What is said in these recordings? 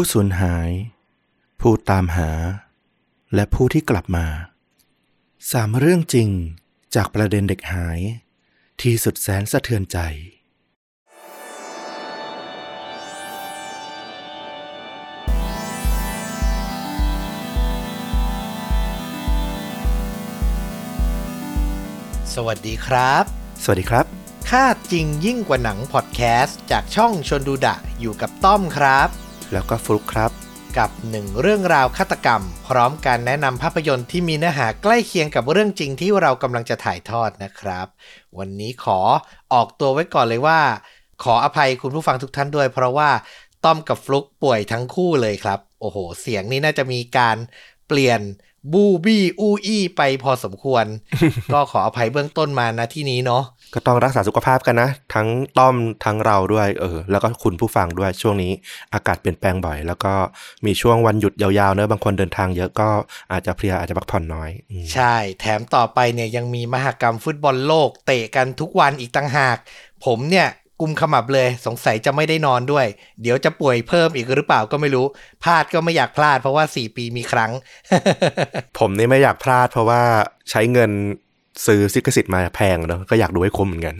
ผู้สูญหาย ผู้ตามหา และผู้ที่กลับมาสามเรื่องจริงจากประเด็นเด็กหาย ที่สุดแสนสะเทือนใจ สวัสดีครับ สวัสดีครับค่าจริงยิ่งกว่าหนังพอดแคสต์จากช่องชนดูดะอยู่กับต้อมครับ แล้วก็ฟลุกครับกับหนึ่งเรื่องราวฆาตกรรม พร้อมการแนะนำภาพยนตร์ที่มีเนื้อหาใกล้เคียงกับเรื่องจริงที่เรากำลังจะถ่ายทอดนะครับ วันนี้ขอออกตัวไว้ก่อนเลยว่า ขออภัยคุณผู้ฟังทุกท่านด้วย เพราะว่าต้อมกับฟลุกป่วยทั้งคู่เลยครับ โอ้โห เสียงนี้น่าจะมีการเปลี่ยนบูบี้อูอี้ไปพอสมควร ก็ขออภัยเบื้องต้นมานะที่นี้เนาะ ก็ต้องรักษาสุขภาพกันนะ ทั้งต้อมทั้งเราด้วยเออแล้วก็คุณผู้ฟังด้วยช่วงนี้อากาศเปลี่ยนแปลงบ่อย แล้วก็มีช่วงวันหยุดยาวๆเนอะบางคนเดินทางเยอะก็อาจจะเพลียอาจจะพักผ่อนน้อยอืมใช่ แถมต่อไปเนี่ยยังมีมหกรรมฟุตบอลโลก เตะกันทุกวันอีกต่างหาก ผมเนี่ยกุมขมับเลยสงสัยจะไม่ได้นอนด้วย เดี๋ยวจะป่วยเพิ่มอีกหรือเปล่าก็ไม่รู้ พลาดก็ไม่อยากพลาดเพราะว่า 4 ปีมีครั้ง ผมนี่ไม่อยากพลาดเพราะว่าใช้เงิน ซื้อซิกสิทธิ์มาแพงเนอะก็อยากดูให้คุ้มเหมือนกัน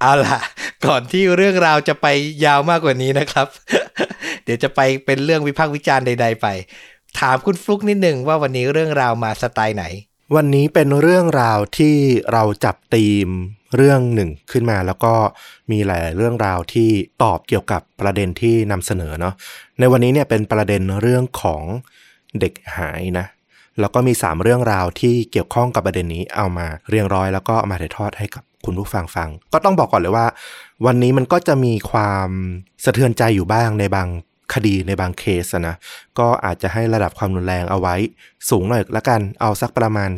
เอาล่ะ ก่อนที่เรื่องราวจะไปยาวมากกว่านี้นะครับ เดี๋ยวจะไปเป็นเรื่องวิพากษ์วิจารณ์ใด ๆ ไป ถามคุณฟลุกนิดหนึ่งว่าวันนี้เรื่องราวมาสไตล์ไหน วันนี้เป็นเรื่องราวที่เราจับธีมเรื่องหนึ่งขึ้นมาแล้วก็มีหลายเรื่องราวที่ตอบเกี่ยวกับประเด็นที่นำเสนอเนาะในวันนี้เนี่ยเป็นประเด็นเรื่องของเด็กหายนะ แล้วก็มี 3 เรื่องราวที่เกี่ยวข้องกับประเด็นนี้เอามาเรียงร้อยแล้วก็เอามาถ่ายทอดให้กับคุณผู้ฟังฟัง ก็ต้องบอกก่อนเลยว่า วันนี้มันก็จะมีความสะเทือนใจอยู่บ้างในบางคดีในบางเคสนะ ก็อาจจะให้ระดับความรุนแรงเอาไว้ สูงหน่อยละกันเอาสักประมาณ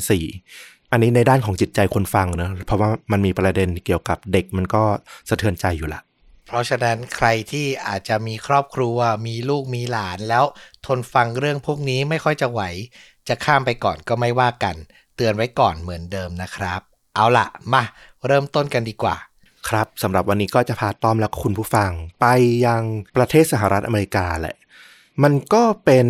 4 อันนี้ในด้านของจิตใจคนฟังเนอะเพราะว่ามันมีประเด็นเกี่ยวกับเด็กมันก็สะเทือนใจอยู่ละเพราะฉะนั้นใครที่อาจจะมีครอบครัวมีลูกมีหลานแล้วทนฟังเรื่องพวกนี้ไม่ค่อยจะไหว จะข้ามไปก่อนก็ไม่ว่ากัน เตือนไว้ก่อนเหมือนเดิมนะครับ เอาละมาเริ่มต้นกันดีกว่า ครับสำหรับวันนี้ก็จะพาต้อมและคุณผู้ฟัง ไปยังประเทศสหรัฐอเมริกาแหละ มันก็เป็น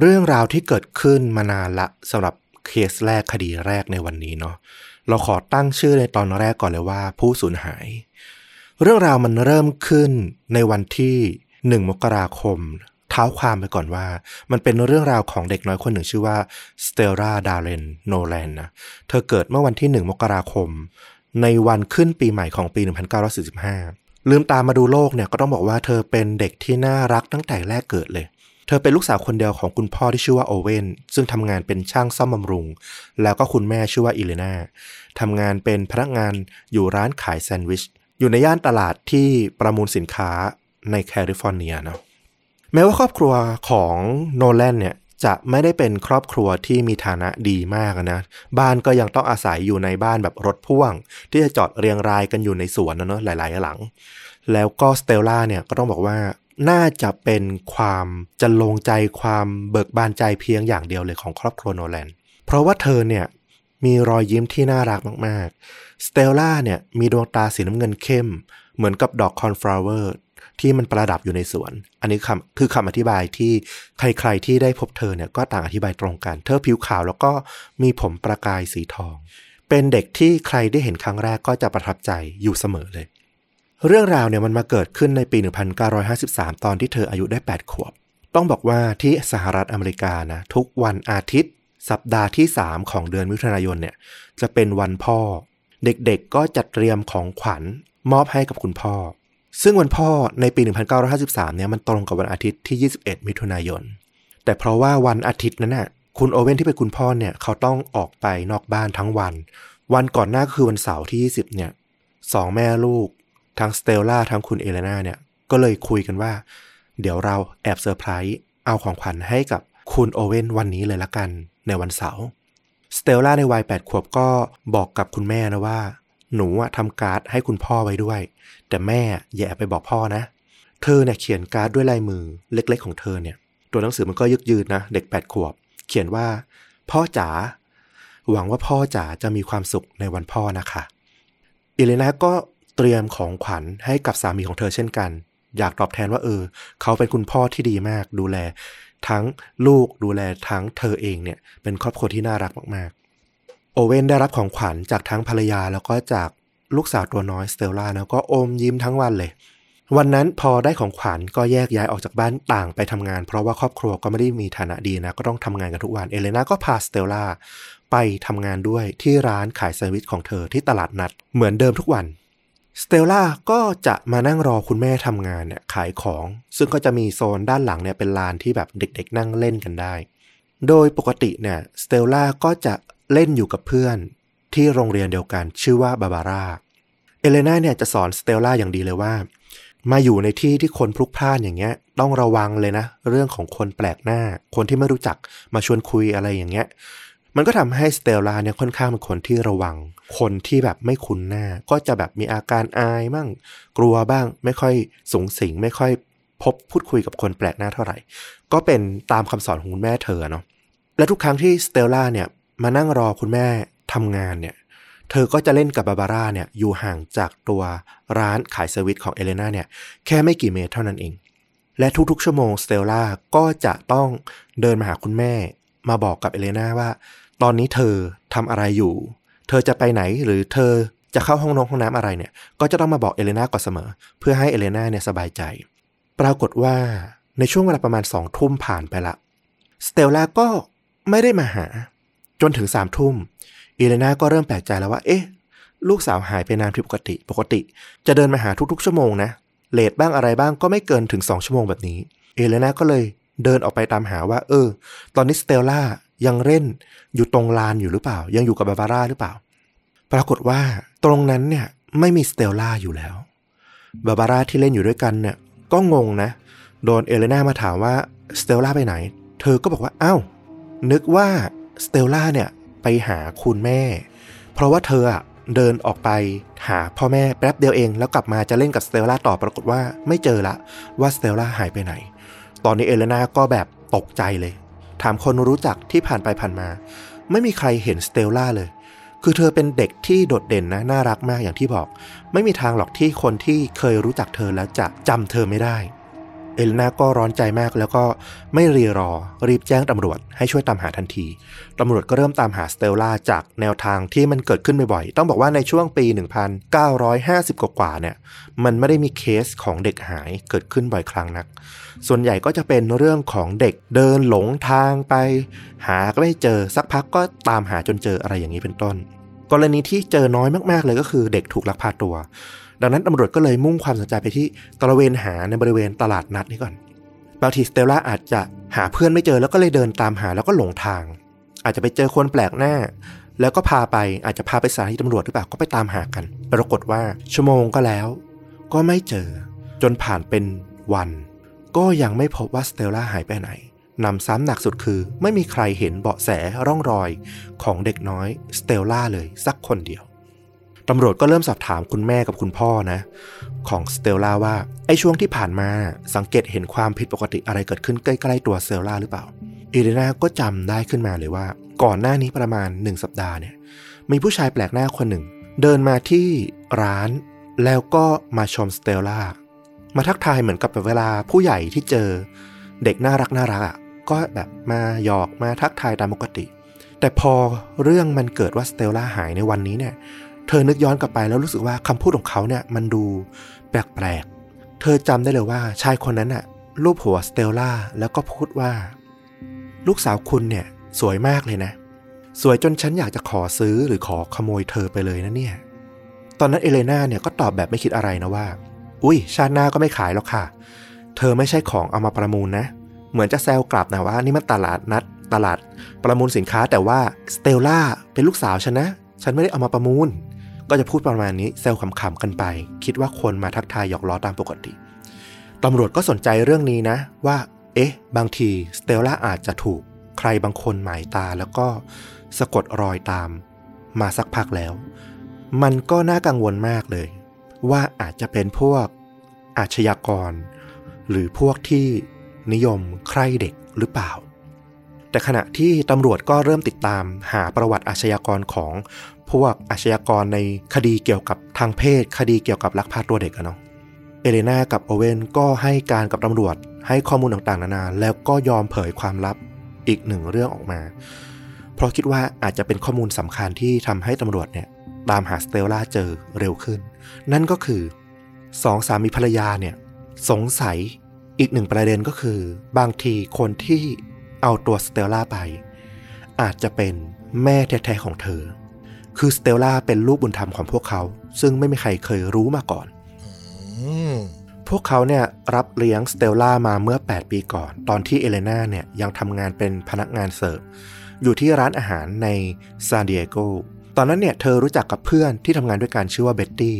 เรื่องราวที่เกิดขึ้นมานานละสำหรับเคสแรกคดีแรกในวันนี้เนาะเราขอตั้งชื่อในตอนแรกก่อนเลยว่า ผู้สูญหาย เรื่องราวมันเริ่มขึ้นในวันที่หนึ่งมกราคม เท้าความไปก่อนว่า มันเป็นเรื่องราวของเด็กน้อยคนหนึ่งชื่อว่าสเตลลาดาร์เรนโนแลนนะเธอเกิดเมื่อวันที่หนึ่งมกราคม ในวันขึ้นปีใหม่ของปี 1945 ลืมตามาดูโลกเนี่ยก็ต้องบอกว่าเธอเป็นเด็กที่น่ารักตั้งแต่แรกเกิดเลย เธอเป็นลูกสาวคนเดียวของคุณพ่อที่ชื่อว่าโอเวนซึ่งทำงานเป็นช่างซ่อมบำรุง แล้วก็คุณแม่ชื่อว่าอิเลนาทำงานเป็นพนักงานอยู่ร้านขายแซนด์วิชอยู่ในย่านตลาดที่ประมูลสินค้าในแคลิฟอร์เนียเนาะ แม้ว่าครอบครัวของโนแลนเนี่ยจะไม่ได้เป็นครอบครัวที่มีฐานะดีมากนะ บ้านก็ยังต้องอาศัยอยู่ในบ้านแบบรถพ่วง ที่จะจอดเรียงรายกันอยู่ในสวนนะเนอะหลาย ๆ หลัง แล้วก็สเตลล่าเนี่ยก็ต้องบอกว่าน่าจะเป็นความจรรโลงใจความเบิกบานใจเพียงอย่างเดียวเลยของครอบครัวโนแลนเพราะว่าเธอเนี่ยมีรอยยิ้มที่น่ารักมาก ๆ สเตลล่าเนี่ยมีดวงตาสีน้ำเงินเข้ม เหมือนกับดอก cornflower ที่มันประดับอยู่ในสวน อันนี้คำคือคำอธิบายที่ใครๆที่ได้พบเธอเนี่ยก็ต่างอธิบายตรงกัน เธอผิวขาวแล้วก็มีผมประกายสีทอง เป็นเด็กที่ใครได้เห็นครั้งแรกก็จะประทับใจอยู่เสมอเลย เรื่องราวเนี่ยมันมาเกิดขึ้นในปี 1953 ตอนที่เธออายุได้ 8 ขวบ ต้องบอกว่าที่สหรัฐอเมริกานะทุกวันอาทิตย์ สัปดาห์ที่ 3 ของเดือนมิถุนายนเนี่ยจะเป็นวันพ่อ เด็กๆก็จัดเตรียมของขวัญมอบให้กับคุณพ่อ ซึ่งวันพ่อในปี 1953 เนี่ยมันตรงกับวันอาทิตย์ที่ 21 มิถุนายน แต่เพราะว่าวันอาทิตย์นั้นน่ะคุณโอเว่นที่เป็นคุณพ่อเนี่ยเขาต้องออกไปนอกบ้านทั้งวัน วันก่อนหน้าก็คือวันเสาร์ที่ 20 เนี่ยสองแม่ลูก ทั้งสเตลล่าทั้งคุณเอเลนาเนี่ยก็เลยคุยกันว่า เดี๋ยวเราแอบเซอร์ไพรส์เอาของขวัญให้กับคุณโอเว่นวันนี้เลยละกันในวันเสาร์สเตลล่าในวัย8ขวบก็บอกกับคุณแม่นะว่า หนูอะทำการ์ดให้คุณพ่อไว้ด้วย แต่แม่อย่าแอบไปบอกพ่อนะ เธอเนี่ยเขียนการ์ดด้วยลายมือเล็กๆ ของเธอเนี่ย ตัวหนังสือมันก็ยึกยือนะ เด็ก8ขวบ เขียนว่า พ่อจ๋าหวังว่าพ่อจ๋าจะมีความสุขในวันพ่อนะคะอิเลนาก็เตรียมของขวัญให้กับสามีของเธอเช่นกัน อยากตอบแทนว่าเออ เขาเป็นคุณพ่อที่ดีมาก ดูแล ทั้งลูกดูแลทั้งเธอเองเนี่ย เป็นครอบครัวที่น่ารักมากๆ โอเว่นได้รับของขวัญจากทั้งภรรยาแล้วก็จากลูกสาวตัวน้อยสเตลล่าแล้วก็อมยิ้มทั้งวันเลย วันนั้นพอได้ของขวัญก็แยกย้ายออกจากบ้านต่างไปทำงาน เพราะว่าครอบครัวก็ไม่ได้มีฐานะดีนะ ก็ต้องทำงานกันทุกวันเอเลนาก็พาสเตลล่าไปทำงานด้วยที่ร้านขายแซนด์วิชของเธอที่ตลาดนัด เหมือนเดิมทุกวันสเตลล่าก็จะมานั่งรอคุณแม่ทำงานเนี่ยขายของ ซึ่งก็จะมีโซนด้านหลังเนี่ยเป็นลานที่แบบเด็กๆ นั่งเล่นกันได้ โดยปกติเนี่ยสเตลล่าก็จะ เล่นอยู่กับเพื่อนที่โรงเรียนเดียวกัน ชื่อว่าบาบาร่า เอเลนาเนี่ยจะสอนสเตลล่าอย่างดีเลยว่า มาอยู่ในที่ที่คนพลุกพล่านอย่างเงี้ย ต้องระวังเลยนะ เรื่องของคนแปลกหน้า คนที่ไม่รู้จักมาชวนคุยอะไรอย่างเงี้ย มันก็ทำให้สเตลล่าเนี่ยค่อนข้างเป็นคนที่ระวัง คนที่แบบไม่คุ้นหน้า ก็จะแบบมีอาการอายบ้างกลัวบ้าง ไม่ค่อยสุงสิง ไม่ค่อยพบพูดคุยกับคนแปลกหน้าเท่าไหร่ ก็เป็นตามคำสอนของคุณแม่เธอเนาะและทุกครั้งที่สเตลล่าเนี่ย มานั่งรอคุณแม่ทำงานเนี่ย เธอก็จะเล่นกับบาบาร่าเนี่ยอยู่ห่างจากตัวร้านขายแซนด์วิชของเอเลนาเนี่ยแค่ไม่กี่เมตรเท่านั้นเอง และทุกๆ ชั่วโมงสเตลล่าก็จะต้องเดินมาหาคุณแม่มาบอกกับเอเลนาว่า ตอนนี้เธอทำอะไรอยู่ เธอจะไปไหนหรือเธอจะเข้าห้องน้องห้องน้ำอะไรเนี่ย ก็จะต้องมาบอกเอเลนาก่อนเสมอ เพื่อให้เอเลนาเนี่ยสบายใจ ปรากฏว่าในช่วงเวลาประมาณสองทุ่มผ่านไปละสเตลล่าก็ไม่ได้มาหา จนถึงสามทุ่มเอเลนาก็เริ่มแปลกใจแล้วว่า เอ๊ะ ลูกสาวหายไปนานผิดปกติ ปกติ จะเดินมาหาทุกๆ ชั่วโมงนะ late บ้างอะไรบ้างก็ไม่เกินถึงสองชั่วโมงแบบนี้ เอเลนาก็เลยเดินออกไปตามหาว่า เออ ตอนนี้สเตลล่ายังเล่นอยู่ตรงลานอยู่หรือเปล่า ยังอยู่กับบาบาร่าหรือเปล่า ปรากฏว่าตรงนั้นเนี่ยไม่มีสเตลล่าอยู่แล้ว บาบาร่าที่เล่นอยู่ด้วยกันเนี่ยก็งงนะ โดนเอเลนามาถามว่าสเตลล่าไปไหน เธอก็บอกว่า อ้าว นึกว่า สเตลล่าเนี่ยไปหาคุณแม่ เพราะว่าเธออะเดินออกไปหาพ่อแม่แป๊บเดียวเอง แล้วกลับมาจะเล่นกับสเตลล่าต่อปรากฏว่าไม่เจอละว่าสเตลล่าหายไปไหน ตอนนี้เอเลนาก็แบบตกใจเลย ถามคนรู้จักที่ผ่านไปผ่านมา ไม่มีใครเห็นสเตลล่าเลย คือเธอเป็นเด็กที่โดดเด่นนะน่ารักมากอย่างที่บอก ไม่มีทางหรอกที่คนที่เคยรู้จักเธอแล้วจะจำเธอไม่ได้ เอเลนาก็ร้อนใจมากแล้วก็ไม่รีรอรีบแจ้งตำรวจให้ช่วยตามหาทันที ตำรวจก็เริ่มตามหาสเตลล่าจากแนวทางที่มันเกิดขึ้นบ่อยๆ ต้องบอกว่าในช่วงปี 1950 กว่าๆเนี่ยมันไม่ได้มีเคสของเด็กหายเกิดขึ้นบ่อยครั้งนัก ส่วนใหญ่ก็จะเป็นเรื่องของเด็กเดินหลงทางไป หาก็ไม่เจอสักพักก็ตามหาจนเจออะไรอย่างนี้เป็นต้น กรณีที่เจอน้อยมากๆเลยก็คือเด็กถูกลักพาตัว ดังนั้นตำรวจก็เลยมุ่งความสนใจไปที่ตระเวนหาในบริเวณตลาดนัดนี้ก่อนบางทีสเตลล่าอาจจะหาเพื่อนไม่เจอแล้วก็เลยเดินตามหาแล้วก็หลงทาง อาจจะไปเจอคนแปลกหน้า แล้วก็พาไปอาจจะพาไปสถานีตำรวจหรือเปล่าก็ไปตามหากัน ปรากฏว่าชั่วโมงก็แล้ว ก็ไม่เจอ จนผ่านเป็นวัน ก็ยังไม่พบว่าสเตลล่าหายไปไหนนำซ้ำหนักสุดคือไม่มีใครเห็นเบาะแสร่องรอยของเด็กน้อยสเตลล่าเลยสักคนเดียว ตำรวจก็เริ่มสอบถามคุณแม่กับคุณพ่อนะ ของสเตลล่าว่า ไอ้ช่วงที่ผ่านมาสังเกตเห็นความผิดปกติอะไรเกิดขึ้นใกล้ๆตัวสเตลล่าหรือเปล่าเอเลนาก็จำได้ขึ้นมาเลยว่า ก่อนหน้านี้ประมาณหนึ่งสัปดาห์เนี่ย มีผู้ชายแปลกหน้าคนหนึ่ง เดินมาที่ร้านแล้วก็มาชมสเตลล่ามาทักทายเหมือนกับเวลาผู้ใหญ่ที่เจอเด็กน่ารักน่ารักอะก็แบบมาหยอกมาทักทายตามปกติ แต่พอเรื่องมันเกิดว่าสเตลล่าหายในวันนี้เนี่ย เธอนึกย้อนกลับไปแล้วรู้สึกว่าคำพูดของเขาเนี่ยมันดูแปลกๆ เธอจำได้เลยว่าชายคนนั้นอะรูปหัวสเตลล่าแล้วก็พูดว่า ลูกสาวคุณเนี่ยสวยมากเลยนะ สวยจนฉันอยากจะขอซื้อหรือขอขโมยเธอไปเลยนะเนี่ย ตอนนั้นเอเลนาเนี่ยก็ตอบแบบไม่คิดอะไรนะว่า อุ้ยชาติหน้าก็ไม่ขายหรอกค่ะ เธอไม่ใช่ของเอามาประมูลนะ เหมือนจะแซวกลับนะว่า นี่มันตลาดนัดตลาดประมูลสินค้าแต่ว่าสเตลล่าเป็นลูกสาวฉันนะ ฉันไม่ได้เอามาประมูล ก็จะพูดประมาณนี้แซวขำๆกันไป คิดว่าคนมาทักทายหยอกล้อตามปกติตำรวจก็สนใจเรื่องนี้นะว่า เอ๊ะ บางทีสเตลล่าอาจจะถูกใครบางคนหมายตาแล้วก็สะกดรอยตาม มาสักพักแล้ว มันก็น่ากังวลมากเลย ว่าอาจจะเป็นพวกอาชญากร หรือพวกที่นิยมใคร่เด็กหรือเปล่า แต่ขณะที่ตำรวจก็เริ่มติดตามหาประวัติอาชญากรของ พวกอาชญากรในคดีเกี่ยวกับทางเพศ คดีเกี่ยวกับลักพาตัวเด็กอะเนาะเอเอเลนากับโอเวนก็ให้การกับตำรวจ ให้ข้อมูลต่างๆนานา แล้วก็ยอมเผยความลับอีกหนึ่งเรื่องออกมา เพราะคิดว่าอาจจะเป็นข้อมูลสำคัญที่ทำให้ตำรวจเนี่ยตามหาสเตลล่าเจอเร็วขึ้น นั่นก็คือสองสามีภรรยาเนี่ยสงสัยอีกหนึ่งประเด็นก็คือ บางทีคนที่เอาตัวสเตลล่าไป อาจจะเป็นแม่แท้ๆของเธอ คือสเตลล่าเป็นลูกบุญธรรมของพวกเขา ซึ่งไม่มีใครเคยรู้มาก่อน พวกเขาเนี่ยรับเลี้ยงสเตลล่ามาเมื่อ 8 ปีก่อน ตอนที่เอเลนาเนี่ยยังทำงานเป็นพนักงานเสิร์ฟ อยู่ที่ร้านอาหารในซานดิเอโก ตอนนั้นเนี่ยเธอรู้จักกับเพื่อนที่ทำงานด้วยกันชื่อว่าเบ็ตตี้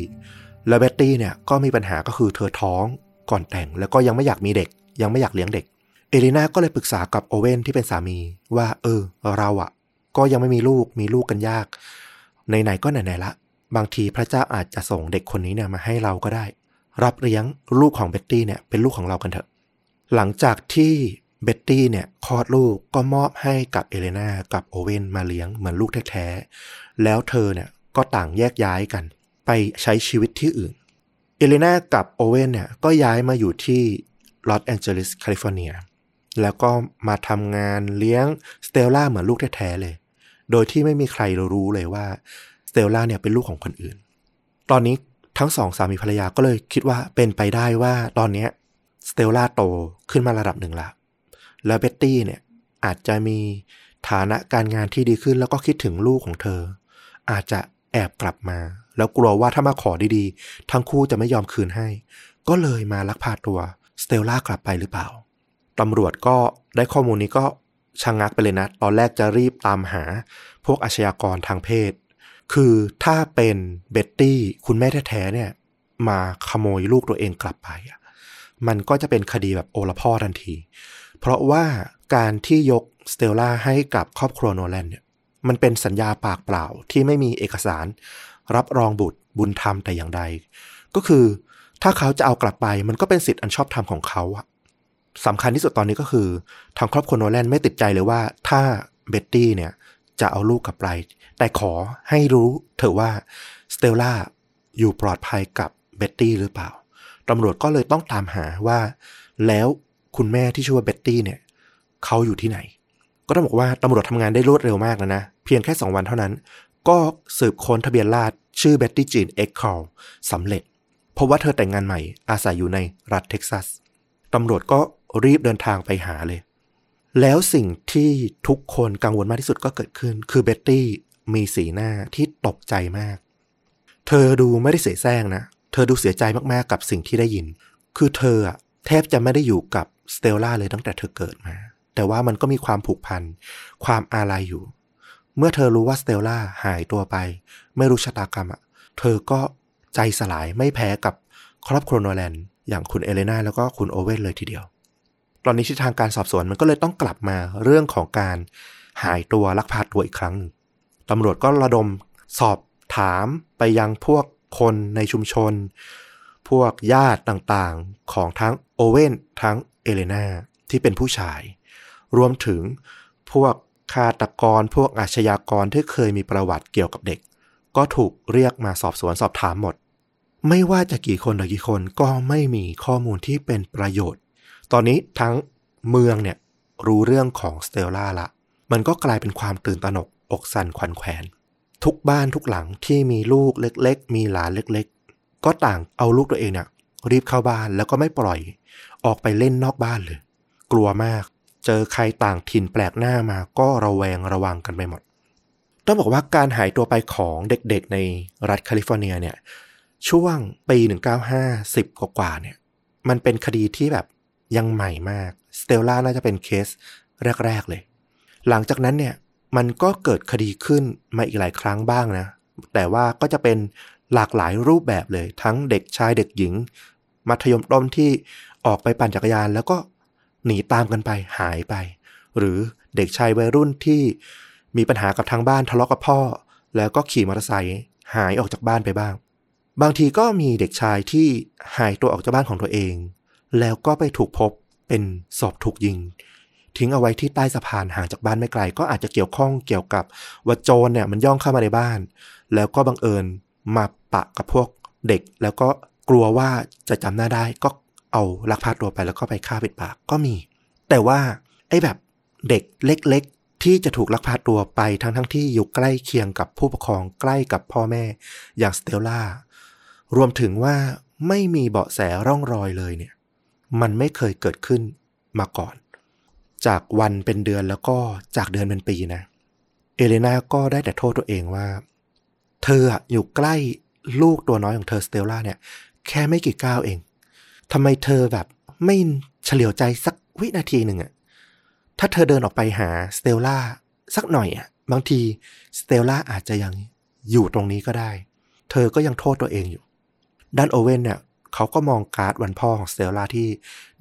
และเบ็ตตี้เนี่ยก็มีปัญหาก็คือเธอท้องก่อนแต่งแล้วก็ยังไม่อยากมีเด็ก ยังไม่อยากเลี้ยงเด็ก เอเลนาก็เลยปรึกษากับโอเว่นที่เป็นสามีว่า เออ เราอะก็ยังไม่มีลูกมีลูกกันยาก ไหนๆก็ไหนๆละ บางทีพระเจ้าอาจจะส่งเด็กคนนี้เนี่ยมาให้เราก็ได้ รับเลี้ยงลูกของเบ็ตตี้เนี่ยเป็นลูกของเรากันเถอะ หลังจากที่เบ็ตตี้เนี่ยคลอดลูกก็มอบให้กับเอเลนากับโอเวนมาเลี้ยงเหมือนลูกแท้ๆ แล้วเธอเนี่ยก็ต่างแยกย้ายกัน ไปใช้ชีวิตที่อื่น เอเลนากับโอเวนเนี่ยก็ย้ายมาอยู่ที่ลอสแอนเจลิสแคลิฟอร์เนีย แล้วก็มาทำงานเลี้ยงสเตลล่าเหมือนลูกแท้ๆเลย โดยที่ไม่มีใครรู้เลยว่าสเตลล่าเนี่ยเป็นลูกของคนอื่น ตอนนี้ทั้งสองสามีภรรยาก็เลยคิดว่าเป็นไปได้ว่าตอนเนี้สเตลล่าโตขึ้นมาระดับหนึ่งละแล้วเบ็ตตี้เนี่ยอาจจะมีฐานะการงานที่ดีขึ้นแล้วก็คิดถึงลูกของเธอ อาจจะแอบกลับมา แล้วกลัวว่าถ้ามาขอดีๆ ทั้งคู่จะไม่ยอมคืนให้ ก็เลยมาลักพาตัวสเตลล่ากลับไปหรือเปล่าตำรวจก็ได้ข้อมูลนี้ก็ ชะงักไปเลยนะ ตอนแรกจะรีบตามหาพวกอาชญากรทางเพศ คือถ้าเป็นเบ็ตตี้คุณแม่แท้ๆเนี่ย มาขโมยลูกตัวเองกลับไป มันก็จะเป็นคดีแบบโอละพ่อทันที เพราะว่าการที่ยกสเตลล่าให้กับครอบครัวโนแลนเนี่ยมันเป็นสัญญาปากเปล่าที่ไม่มีเอกสาร รับรองบุตรบุญธรรมแต่อย่างใด ก็คือถ้าเขาจะเอากลับไปมันก็เป็นสิทธิ์อันชอบธรรมของเขาอะ สำคัญที่สุดตอนนี้ก็คือ ทางครอบครัวโนแลนไม่ติดใจเลยว่า ถ้าเบ็ตตี้เนี่ยจะเอาลูกกลับไปแต่ขอให้รู้เถอะว่าสเตลล่าอยู่ปลอดภัยกับเบ็ตตี้หรือเปล่า ตำรวจก็เลยต้องตามหาว่า แล้วคุณแม่ที่ชื่อว่าเบ็ตตี้เนี่ยเขาอยู่ที่ไหน ก็ต้องบอกว่าตำรวจทำงานได้รวดเร็วมากแล้วนะ เพียงแค่ 2 วันเท่านั้น ก็สืบค้นทะเบียนราษฎร์ชื่อเบ็ตตี้จีนเอ็กคอลสำเร็จเพราะว่าเธอแต่งงานใหม่อาศัยอยู่ในรัฐเท็กซัส ตำรวจก็ รีบเดินทางไปหาเลย แล้วสิ่งที่ทุกคนกังวลมากที่สุดก็เกิดขึ้น คือเบ็ตตี้มีสีหน้าที่ตกใจมาก เธอดูไม่ได้เสแสร้งนะ เธอดูเสียใจมากๆกับสิ่งที่ได้ยิน คือเธออะแทบจะไม่ได้อยู่กับสเตลล่าเลยตั้งแต่เธอเกิดมา แต่ว่ามันก็มีความผูกพัน ความอาลัยอยู่ เมื่อเธอรู้ว่าสเตลล่าหายตัวไป ไม่รู้ชะตากรรมอะเธอก็ใจสลายไม่แพ้กับครอบครัวโนแลนอย่างคุณเอเลนาแล้วก็คุณโอเว่นเลยทีเดียว ตอนนี้ทิศทางการสอบสวนมันก็เลยต้องกลับมาเรื่องของการหายตัวลักพาตัวอีกครั้งหนึ่งตำรวจก็ระดมสอบถามไปยังพวกคนในชุมชน พวกญาติต่างๆของทั้งโอเว่นทั้งเอเลนาที่เป็นผู้ชาย รวมถึงพวกฆาตกรพวกอาชญากรที่เคยมีประวัติเกี่ยวกับเด็ก ก็ถูกเรียกมาสอบสวนสอบถามหมด ไม่ว่าจะกี่คนหรือกี่คนก็ไม่มีข้อมูลที่เป็นประโยชน์ ตอนนี้ทั้งเมืองเนี่ยรู้เรื่องของสเตลล่าละ มันก็กลายเป็นความตื่นตระหนกอกสั่นขวัญแขวน ทุกบ้านทุกหลังที่มีลูกเล็ก ๆ มีหลานเล็ก ๆ ก็ต่างเอาลูกตัวเองเนี่ยรีบเข้าบ้านแล้วก็ไม่ปล่อย ออกไปเล่นนอกบ้านเลย กลัวมาก เจอใครต่างถิ่นแปลกหน้ามาก็ระแวงระวังกันไปหมด ต้องบอกว่าการหายตัวไปของเด็กๆ ในรัฐแคลิฟอร์เนียเนี่ยช่วงปี 1950 กว่าๆเนี่ย มันเป็นคดีที่แบบ ยังใหม่มากสเตลล่าน่าจะเป็นเคสแรก ๆ เลย หลังจากนั้นเนี่ยมันก็เกิดคดีขึ้นมาอีกหลายครั้งบ้างนะ แต่ว่าก็จะเป็นหลากหลายรูปแบบเลย ทั้งเด็กชายเด็กหญิง มัธยมต้นที่ออกไปปั่นจักรยาน แล้วก็หนีตามกันไปหายไป หรือเด็กชายวัยรุ่นที่มีปัญหากับทางบ้านทะเลาะกับพ่อ แล้วก็ขี่มอเตอร์ไซค์หายออกจากบ้านไปบ้าง บางทีก็มีเด็กชายที่หายตัวออกจากบ้านของตัวเอง แล้วก็ไปถูกพบเป็นศพถูกยิง ทิ้งเอาไว้ที่ใต้สะพานห่างจากบ้านไม่ไกล ก็อาจจะเกี่ยวข้องเกี่ยวกับว่าโจรเนี่ยมันย่องเข้ามาในบ้าน แล้วก็บังเอิญมาปะกับพวกเด็ก แล้วก็กลัวว่าจะจำหน้าได้ก็เอาลักพาตัวไปแล้วก็ไปฆ่าปิดปากก็มี แต่ว่าไอ้แบบเด็กเล็กๆ ที่จะถูกลักพาตัวไปทั้งทั้งที่อยู่ใกล้เคียงกับผู้ปกครองใกล้กับพ่อแม่อย่างสเตลล่ารวมถึงว่าไม่มีเบาะแสร่องรอยเลยเนี่ย มันไม่เคยเกิดขึ้นมาก่อน จากวันเป็นเดือนแล้วก็จากเดือนเป็นปีนะ เอเลนาก็ได้แต่โทษตัวเองว่า เธออะอยู่ใกล้ลูกตัวน้อยของเธอสเตลล่าเนี่ย แค่ไม่กี่ก้าวเองทำไมเธอแบบไม่เฉลียวใจสักวินาทีหนึ่งอะถ้าเธอเดินออกไปหาสเตลล่าสักหน่อยอะบางทีสเตลล่าอาจจะยังอยู่ตรงนี้ก็ได้ เธอก็ยังโทษตัวเองอยู่ ด้านโอเว่นเนี่ย เขาก็มองการ์ดวันพ่อของสเตลล่าที่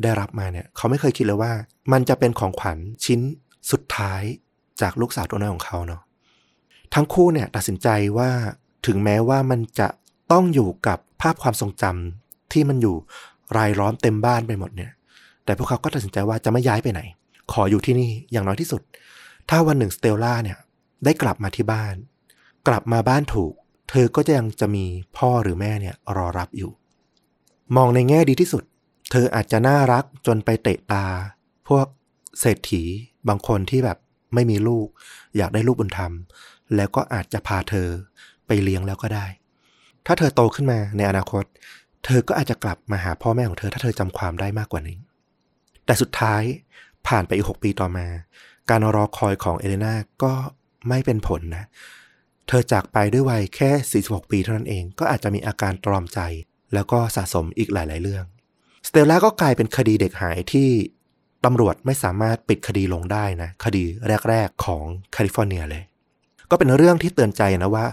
ได้รับมาเนี่ย เขาไม่เคยคิดเลยว่า มันจะเป็นของขวัญชิ้นสุดท้ายจากลูกสาวตัวน้อยของเขาเนาะทั้งคู่เนี่ยตัดสินใจว่าถึงแม้ว่ามันจะต้องอยู่กับภาพความทรงจำที่มันอยู่รายล้อมเต็มบ้านไปหมดเนี่ย แต่พวกเขาก็ตัดสินใจว่าจะไม่ย้ายไปไหน ขออยู่ที่นี่อย่างน้อยที่สุด ถ้าวันหนึ่งสเตลล่าเนี่ยได้กลับมาที่บ้าน กลับมาบ้านถูก เธอก็จะยังจะมีพ่อหรือแม่เนี่ยรอรับอยู่ มองในแง่ดีที่สุด เธออาจจะน่ารักจนไปเตะตา พวกเศรษฐีบางคนที่แบบไม่มีลูก อยากได้ลูกบุญธรรม แล้วก็อาจจะพาเธอไปเลี้ยงแล้วก็ได้ ถ้าเธอโตขึ้นมาในอนาคต เธอก็อาจจะกลับมาหาพ่อแม่ของเธอ ถ้าเธอจำความได้มากกว่านี้ แต่สุดท้ายผ่านไปอีกหกปีต่อมา การรอคอยของเอเลนาก็ไม่เป็นผลนะ เธอจากไปด้วยวัยแค่ 46 ปีเท่านั้นเอง ก็อาจจะมีอาการตรอมใจ แล้วก็สะสมอีกหลาย ๆ เรื่อง สเตลล่าก็กลายเป็นคดีเด็กหายที่ตำรวจไม่สามารถปิดคดีลงได้นะ คดีแรก ๆ ของแคลิฟอร์เนียเลย ก็เป็นเรื่องที่เตือนใจนะว่า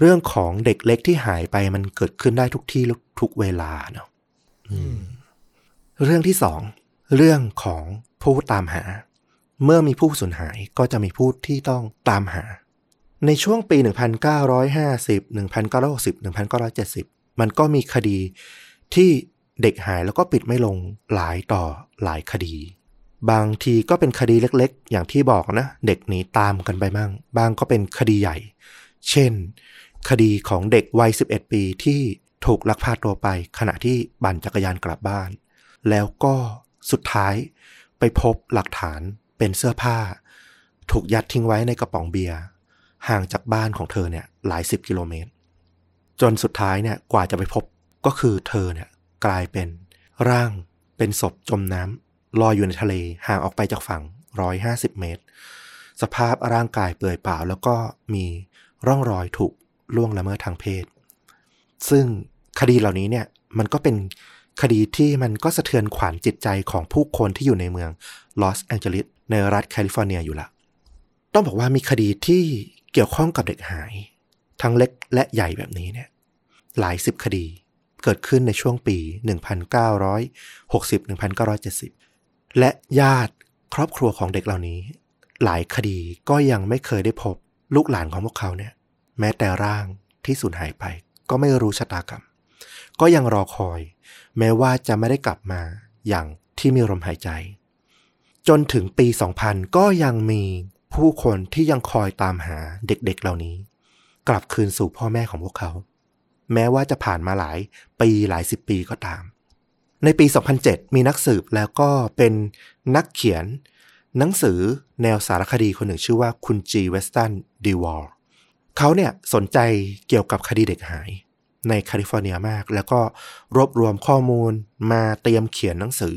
เรื่องของเด็กเล็กที่หายไปมันเกิดขึ้นได้ทุกที่ทุกเวลาเนาะอืมเรื่องที่สองเรื่องของผู้ตามหา เมื่อมีผู้สูญหายก็จะมีผู้ที่ต้องตามหา ในช่วงปี 1950 1960 1970 มันก็มีคดีที่เด็กหายแล้วก็ปิดไม่ลงหลายต่อหลายคดี บางทีก็เป็นคดีเล็กๆ อย่างที่บอกนะ เด็กหนีตามกันไปมั่ง บางก็เป็นคดีใหญ่ เช่น คดีของเด็กวัย 11 ปีที่ถูกลักพาตัวไปขณะที่ปั่นจักรยานกลับบ้าน แล้วก็สุดท้ายไปพบหลักฐานเป็นเสื้อผ้า ถูกยัดทิ้งไว้ในกระป๋องเบียร์ห่างจากบ้านของเธอเนี่ยหลายสิบกิโลเมตร จนสุดท้ายเนี่ยกว่าจะไปพบก็คือเธอเนี่ยกลายเป็นร่างเป็นศพจมน้ำลอยอยู่ในทะเลห่างออกไปจากฝั่งร้อยห้าสิบเมตร สภาพร่างกายเปื่อยเปล่า แล้วก็มีร่องรอยถูกล่วงละเมิดทางเพศ ซึ่งคดีเหล่านี้เนี่ยมันก็เป็นคดีที่มันก็สะเทือนขวัญจิตใจของผู้คนที่อยู่ในเมืองลอสแองเจลิสในรัฐแคลิฟอร์เนียอยู่ละ ต้องบอกว่ามีคดีที่เกี่ยวข้องกับเด็กหาย ทั้งเล็กและใหญ่แบบนี้เนี่ยหลายสิบคดีเกิดขึ้นในช่วงปี 1960-1970 และญาติครอบครัวของเด็กเหล่านี้ หลายคดีก็ยังไม่เคยได้พบลูกหลานของพวกเขาเนี่ย แม้แต่ร่างที่สูญหายไป ก็ไม่รู้ชะตากรรม ก็ยังรอคอย แม้ว่าจะไม่ได้กลับมาอย่างที่มีลมหายใจ จนถึงปี 2000 ก็ยังมีผู้คนที่ยังคอยตามหาเด็กๆเหล่านี้ กลับคืนสู่พ่อแม่ของพวกเขา แม้ว่าจะผ่านมาหลายปีหลายสิบปีก็ตาม ในปี 2007 มีนักสืบแล้วก็เป็นนักเขียน หนังสือแนวสารคดีคนหนึ่งชื่อว่าคุณจีเวสตันดีวอลเขาเนี่ยสนใจเกี่ยวกับคดีเด็กหายในแคลิฟอร์เนียมาก แล้วก็รวบรวมข้อมูลมาเตรียมเขียนหนังสือ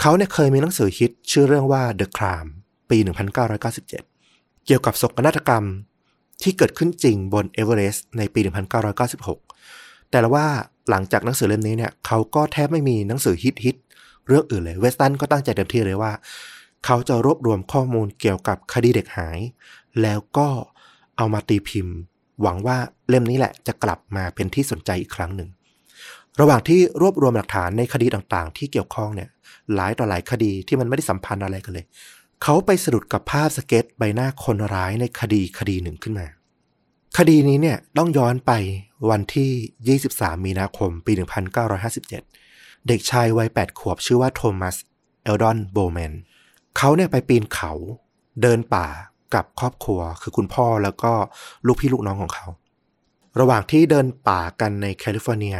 เขาเนี่ยเคยมีหนังสือฮิตชื่อเรื่องว่า The Climb ปี 1997 เกี่ยวกับโศกนาฏกรรม ที่เกิดขึ้นจริงบนเอเวอเรสต์ในปี 1996 แต่ละว่าหลังจากหนังสือเล่มนี้เนี่ยเขาก็แทบไม่มีหนังสือฮิตฮิตเรื่องอื่นเลยเวสตันก็ตั้งใจเต็มที่เลยว่า เขาจะรวบรวมข้อมูลเกี่ยวกับคดีเด็กหาย แล้วก็เอามาตีพิมพ์ หวังว่าเล่มนี้แหละจะกลับมาเป็นที่สนใจอีกครั้งหนึ่ง ระหว่างที่รวบรวมหลักฐานในคดีต่างๆ ที่เกี่ยวข้องเนี่ยหลายต่อหลายคดีที่มันไม่ได้สัมพันธ์อะไรกันเลย เขาไปสะดุดกับภาพสเก็ตใบหน้าคนร้ายในคดีคดีหนึ่งขึ้นมา คดีนี้เนี่ยต้องย้อนไปวันที่ 23 มีนาคม ปี 1957 เด็กชายวัย 8 ขวบชื่อว่าโทมัส เอลดอน โบแมน เขาเนี่ยไปปีนเขา เดินป่ากับครอบครัว คือคุณพ่อแล้วก็ลูกพี่ลูกน้องของเขา ระหว่างที่เดินป่ากันในแคลิฟอร์เนีย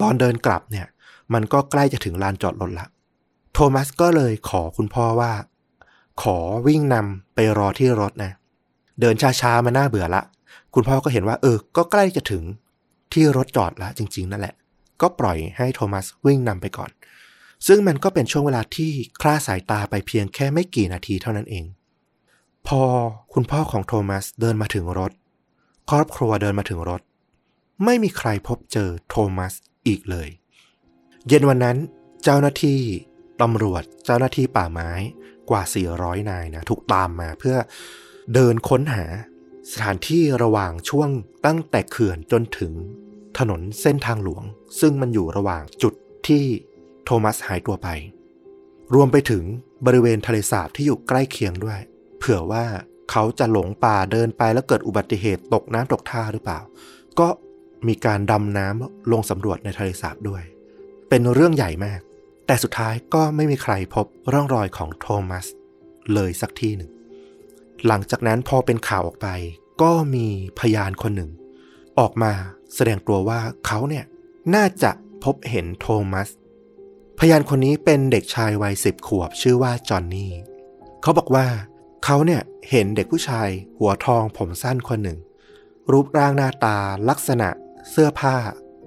ตอนเดินกลับเนี่ย มันก็ใกล้จะถึงลานจอดรถละ โทมัสก็เลยขอคุณพ่อว่า ขอวิ่งนำไปรอที่รถนะ เดินช้าๆมาน่าเบื่อละ คุณพ่อก็เห็นว่า เออ ก็ใกล้จะถึงที่รถจอดละจริง ๆ นั่นแหละ ก็ปล่อยให้โทมัสวิ่งนำไปก่อน ซึ่งมันก็เป็นช่วงเวลาที่คลาสายตาไปเพียงแค่ไม่กี่นาทีเท่านั้นเอง พอคุณพ่อของโทมัสเดินมาถึงรถ ครอบครัวเดินมาถึงรถ ไม่มีใครพบเจอโทมัสอีกเลย เย็นวันนั้น เจ้าหน้าที่ตำรวจ เจ้าหน้าที่ป่าไม้ กว่า 400 นายนะถูกตามมาเพื่อเดินค้นหาสถานที่ระหว่างช่วงตั้งแต่เขื่อนจนถึงถนนเส้นทางหลวง ซึ่งมันอยู่ระหว่างจุดที่โทมัสหายตัวไป รวมไปถึงบริเวณทะเลสาบที่อยู่ใกล้เคียงด้วย เผื่อว่าเขาจะหลงป่าเดินไปแล้วเกิดอุบัติเหตุตกน้ำตกท่าหรือเปล่า ก็มีการดำน้ำลงสำรวจในทะเลสาบด้วย เป็นเรื่องใหญ่มาก แต่สุดท้ายก็ไม่มีใครพบร่องรอยของโทมัส เลยสักที่หนึ่ง หลังจากนั้นพอเป็นข่าวออกไป ก็มีพยานคนหนึ่ง ออกมาแสดงตัวว่าเขาเนี่ยน่าจะพบเห็นโทมัส พยานคนนี้เป็นเด็กชายวัยสิบขวบชื่อว่าจอห์นนี่เขาบอกว่าเขาเนี่ยเห็นเด็กผู้ชายหัวทองผมสั้นคนหนึ่ง รูปร่างหน้าตาลักษณะเสื้อผ้า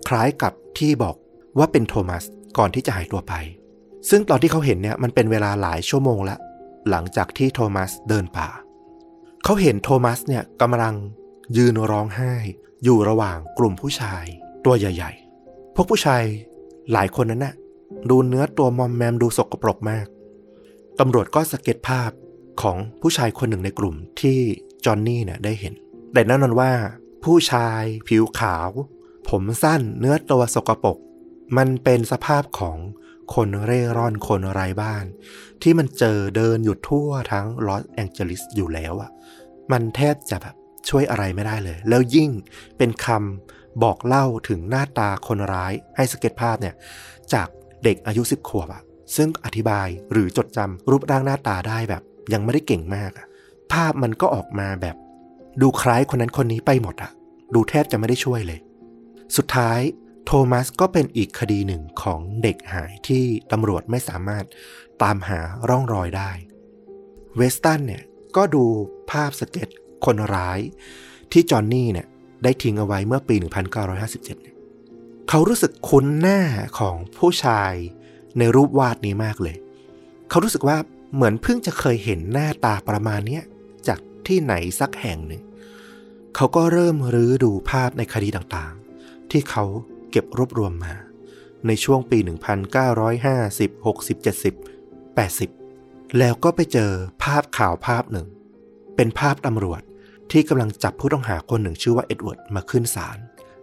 คล้ายกับที่บอกว่าเป็นโทมัส ก่อนที่จะหายตัวไป ซึ่งตอนที่เขาเห็นเนี่ยมันเป็นเวลาหลายชั่วโมงละ หลังจากที่โทมัสเดินป่า เขาเห็นโทมัสเนี่ยกำลังยืนร้องไห้ อยู่ระหว่างกลุ่มผู้ชาย ตัวใหญ่ ๆ พวกผู้ชายหลายคนนั้นน่ะดูเนื้อตัวมอมแมมดูสกปรกมากตำรวจก็สเก็ตภาพของผู้ชายคนหนึ่งในกลุ่มที่จอห์นนี่เนี่ยได้เห็น แต่แน่นอนว่า ผู้ชายผิวขาว ผมสั้นเนื้อตัวสกปรก มันเป็นสภาพของคนเร่ร่อนคนไร้บ้าน ที่มันเจอเดินอยู่ทั่วทั้งลอสแองเจลิสอยู่แล้วอะมันแทบจะแบบช่วยอะไรไม่ได้เลย แล้วยิ่งเป็นคำบอกเล่าถึงหน้าตาคนร้ายให้สเก็ตภาพเนี่ย จากเด็กอายุสิบขวบอะซึ่งอธิบายหรือจดจำรูปร่างหน้าตาได้แบบ ยังไม่ได้เก่งมากอะภาพมันก็ออกมาแบบ ดูคล้ายคนนั้นคนนี้ไปหมดอะดูแทบจะไม่ได้ช่วยเลย สุดท้าย โทมัสก็เป็นอีกคดีหนึ่งของเด็กหายที่ตำรวจไม่สามารถตามหาร่องรอยได้ เวสตันเนี่ยก็ดูภาพสเก็ตคนร้าย ที่จอห์นนี่เนี่ยได้ทิ้งเอาไว้เมื่อปี 1957เนี่ยเขารู้สึกคุ้นหน้าของผู้ชายในรูปวาดนี้มากเลย เขารู้สึกว่าเหมือนเพิ่งจะเคยเห็นหน้าตาประมาณนี้จากที่ไหนสักแห่งหนึ่ง เขาก็เริ่มรื้อดูภาพในคดีต่างๆ ที่เขา เก็บรวบรวมมา ในช่วงปี 1950 60 70 80 แล้วก็ไปเจอภาพข่าวภาพหนึ่ง เป็นภาพตำรวจที่กำลังจับผู้ต้องหาคนหนึ่งชื่อว่าเอ็ดเวิร์ดมาขึ้นศาล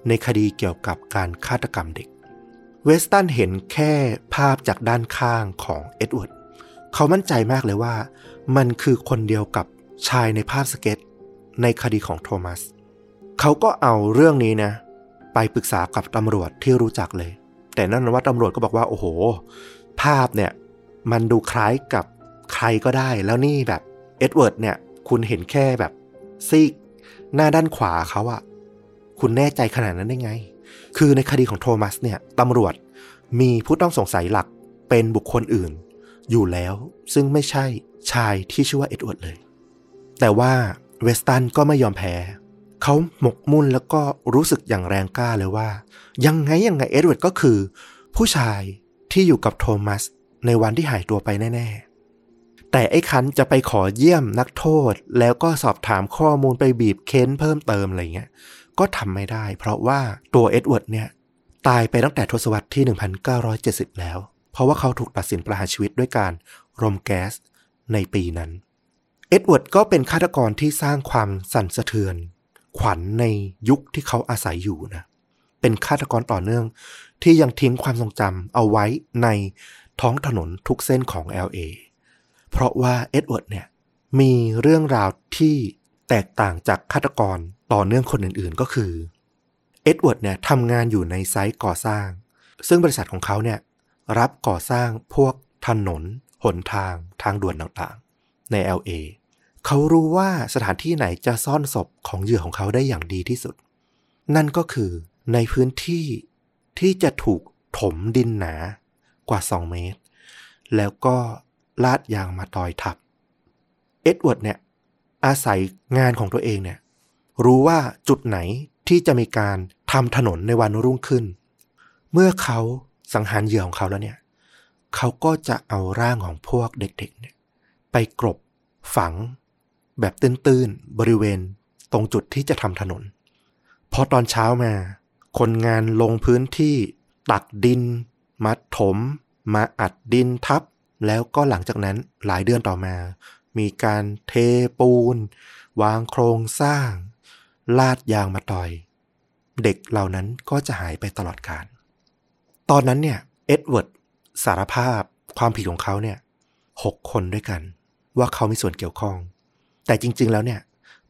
ในคดีเกี่ยวกับการฆาตกรรมเด็ก เวสตันเห็นแค่ภาพจากด้านข้างของเอ็ดเวิร์ดเขามั่นใจมากเลยว่า มันคือคนเดียวกับชายในภาพสเก็ตช์ ในคดีของโทมัส เขาก็เอาเรื่องนี้นะ ไปปรึกษากับตำรวจที่รู้จักเลย แต่แน่นอนว่าตำรวจก็บอกว่าโอ้โห ภาพเนี่ยมันดูคล้ายกับใครก็ได้ แล้วนี่แบบเอ็ดเวิร์ดเนี่ย คุณเห็นแค่แบบซีกหน้าด้านขวาเขาอะคุณแน่ใจขนาดนั้นได้ไง คือในคดีของโทมัสเนี่ยตำรวจมีผู้ต้องสงสัยหลักเป็นบุคคลอื่น อยู่แล้วซึ่งไม่ใช่ชายที่ชื่อว่าเอ็ดเวิร์ดเลย แต่ว่าเวสตันก็ไม่ยอมแพ้ เขาหมกมุ่นแล้วก็รู้สึกอย่างแรงกล้าเลยว่า ยังไงยังไงเอ็ดเวิร์ดก็คือ ผู้ชายที่อยู่กับโทมัสในวันที่หายตัวไปแน่ ๆ แต่ไอ้ครั้นจะไปขอเยี่ยมนักโทษ แล้วก็สอบถามข้อมูลไปบีบเค้นเพิ่มเติมอะไรเงี้ยก็ทำไม่ได้ เพราะว่าตัวเอ็ดเวิร์ดเนี่ยตายไปตั้งแต่ทศวรรษที่ 1970 แล้ว เพราะว่าเขาถูกตัดสินประหารชีวิตด้วยการรมแก๊สในปีนั้น เอ็ดเวิร์ดก็เป็นฆาตกรที่สร้างความสั่นสะเทือน ขวัญในยุคที่เขาอาศัยอยู่นะ เป็นฆาตกรต่อเนื่อง ที่ยังทิ้งความทรงจำเอาไว้ในท้องถนนทุกเส้นของ LA เพราะว่าเอ็ดเวิร์ดเนี่ยมีเรื่องราวที่แตกต่างจากฆาตกรต่อเนื่องคนอื่นๆก็คือ เอ็ดเวิร์ดเนี่ยทำงานอยู่ในไซต์ก่อสร้าง ซึ่งบริษัทของเขาเนี่ยรับก่อสร้างพวกถนน หนทาง ทางด่วนต่างๆ ใน LA เขารู้ว่าสถานที่ไหนจะซ่อนศพของเหยื่อของเขาได้อย่างดีที่สุด นั่นก็คือในพื้นที่ที่จะถูกถมดินหนากว่า 2 เมตร แล้วก็ลาดยางมาตอยทับ เอ็ดเวิร์ดเนี่ย อาศัยงานของตัวเองเนี่ย รู้ว่าจุดไหนที่จะมีการทำถนนในวันรุ่งขึ้น เมื่อเขาสังหารเหยื่อของเขาแล้วเนี่ย เขาก็จะเอาร่างของพวกเด็กๆเนี่ยไปกรบฝัง แบบตื้นๆ บริเวณตรงจุดที่จะทำถนน พอตอนเช้ามา คนงานลงพื้นที่ตักดิน มาถม มาอัดดินทับ แล้วก็หลังจากนั้นหลายเดือนต่อมา มีการเทปูน วางโครงสร้าง ลาดยางมาต่อย เด็กเหล่านั้นก็จะหายไปตลอดกาลตอนนั้นเนี่ยเอ็ดเวิร์ดสารภาพความผิดของเขาเนี่ยหกคนด้วยกัน ว่าเขามีส่วนเกี่ยวข้อง แต่จริง ๆ แล้วเนี่ย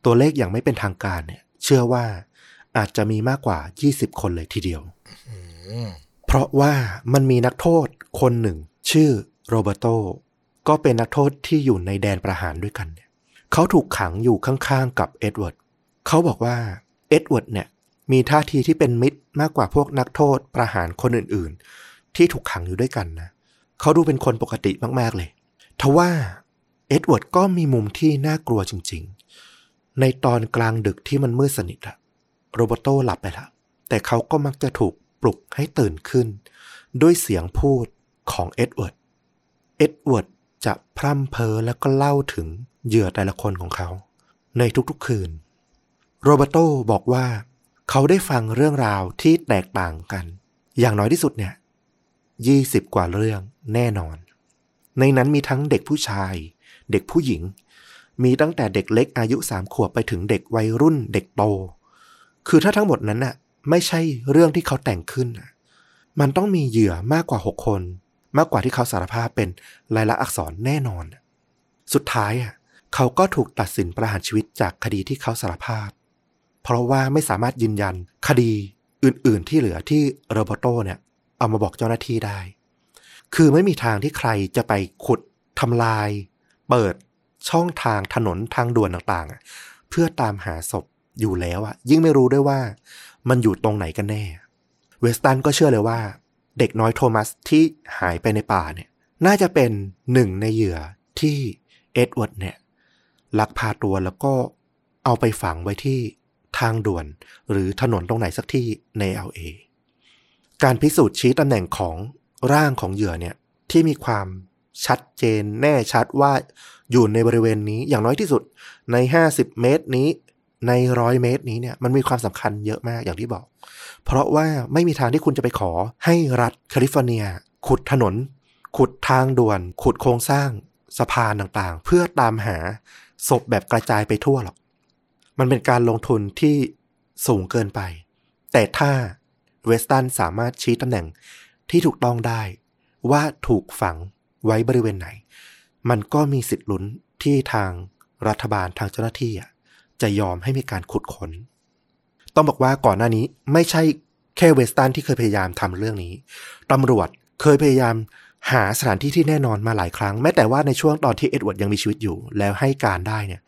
ตัวเลขอย่างไม่เป็นทางการเนี่ย เชื่อว่าอาจจะมีมากกว่า 20 คนเลยทีเดียวอืมเพราะว่ามันมีนักโทษคนหนึ่ง ชื่อโรเบโตก็เป็นนักโทษที่อยู่ในแดนประหารด้วยกันเนี่ยเขาถูกขังอยู่ข้างๆกับเอ็ดเวิร์ดเขาบอกว่าเอ็ดเวิร์ดเนี่ยมีท่าทีที่เป็นมิตรมากกว่าพวกนักโทษประหารคนอื่นๆ ที่ถูกขังอยู่ด้วยกันนะเขาดูเป็นคนปกติมากๆเลยทว่า เอ็ดเวิร์ดก็มีมุมที่น่ากลัวจริง ๆ ในตอนกลางดึกที่มันมืดสนิทอะโรเบโตหลับไปแล้วแต่เขาก็มักจะถูกปลุกให้ตื่นขึ้น ด้วยเสียงพูดของเอ็ดเวิร์ด เอ็ดเวิร์ดจะพร่ำเพ้อแล้วก็เล่าถึงเหยื่อแต่ละคนของเขา ในทุกๆคืน โรเบโตบอกว่า เขาได้ฟังเรื่องราวที่แตกต่างกัน อย่างน้อยที่สุดเนี่ยยี่สิบกว่าเรื่องแน่นอน ในนั้นมีทั้งเด็กผู้ชาย เด็กผู้หญิง มีตั้งแต่เด็กเล็กอายุสามขวบไปถึงเด็กวัยรุ่นเด็กโต คือถ้าทั้งหมดนั้นน่ะ ไม่ใช่เรื่องที่เขาแต่งขึ้นน่ะมันต้องมีเหยื่อมากกว่าหกคน มากกว่าที่เขาสารภาพเป็นลายลักษณ์อักษรแน่นอน สุดท้ายอะเขาก็ถูกตัดสินประหารชีวิตจากคดีที่เขาสารภาพ เพราะว่าไม่สามารถยืนยันคดีอื่น ๆ ที่เหลือที่โรเบโตเนี่ยเอามาบอกเจ้าหน้าที่ได้ คือไม่มีทางที่ใครจะไปขุดทำลาย เปิดช่องทางถนนทางด่วนต่างๆ เพื่อตามหาศพอยู่แล้วอะยิ่งไม่รู้ด้วยว่า มันอยู่ตรงไหนกันแน่ เวสตันก็เชื่อเลยว่า เด็กน้อยโทมัสที่หายไปในป่าเนี่ย น่าจะเป็นหนึ่งในเหยื่อที่เอ็ดเวิร์ดเนี่ยลักพาตัวแล้วก็เอาไปฝังไว้ที่ทางด่วน หรือถนนตรงไหนสักที่ใน LA การพิสูจน์ชี้ตำแหน่งของร่างของเหยื่อเนี่ยที่มีความ ชัดเจนแน่ชัดว่าอยู่ในบริเวณนี้อย่างน้อยที่สุดใน 50 เมตรนี้ในร้อยเมตรนี้เนี่ยมันมีความสำคัญเยอะมากอย่างที่บอก เพราะว่าไม่มีทางที่คุณจะไปขอให้รัฐแคลิฟอร์เนีย ขุดถนน ขุดทางด่วน ขุดโครงสร้างสะพานต่างๆ เพื่อตามหาศพแบบกระจายไปทั่วหรอก มันเป็นการลงทุนที่สูงเกินไป แต่ถ้าเวสตันสามารถชี้ตำแหน่งที่ถูกต้องได้ว่าถูกฝัง ไว้บริเวณไหน มันก็มีสิทธิ์ลุ้นที่ทางรัฐบาลทางเจ้าหน้าที่จะยอมให้มีการขุดค้น ต้องบอกว่าก่อนหน้านี้ไม่ใช่แค่เวสตันที่เคยพยายามทำเรื่องนี้ตำรวจเคยพยายามหาสถานที่ที่แน่นอนมาหลายครั้ง แม้แต่ว่าในช่วงตอนที่เอ็ดเวิร์ดยังมีชีวิตอยู่ แล้วให้การได้เนี่ย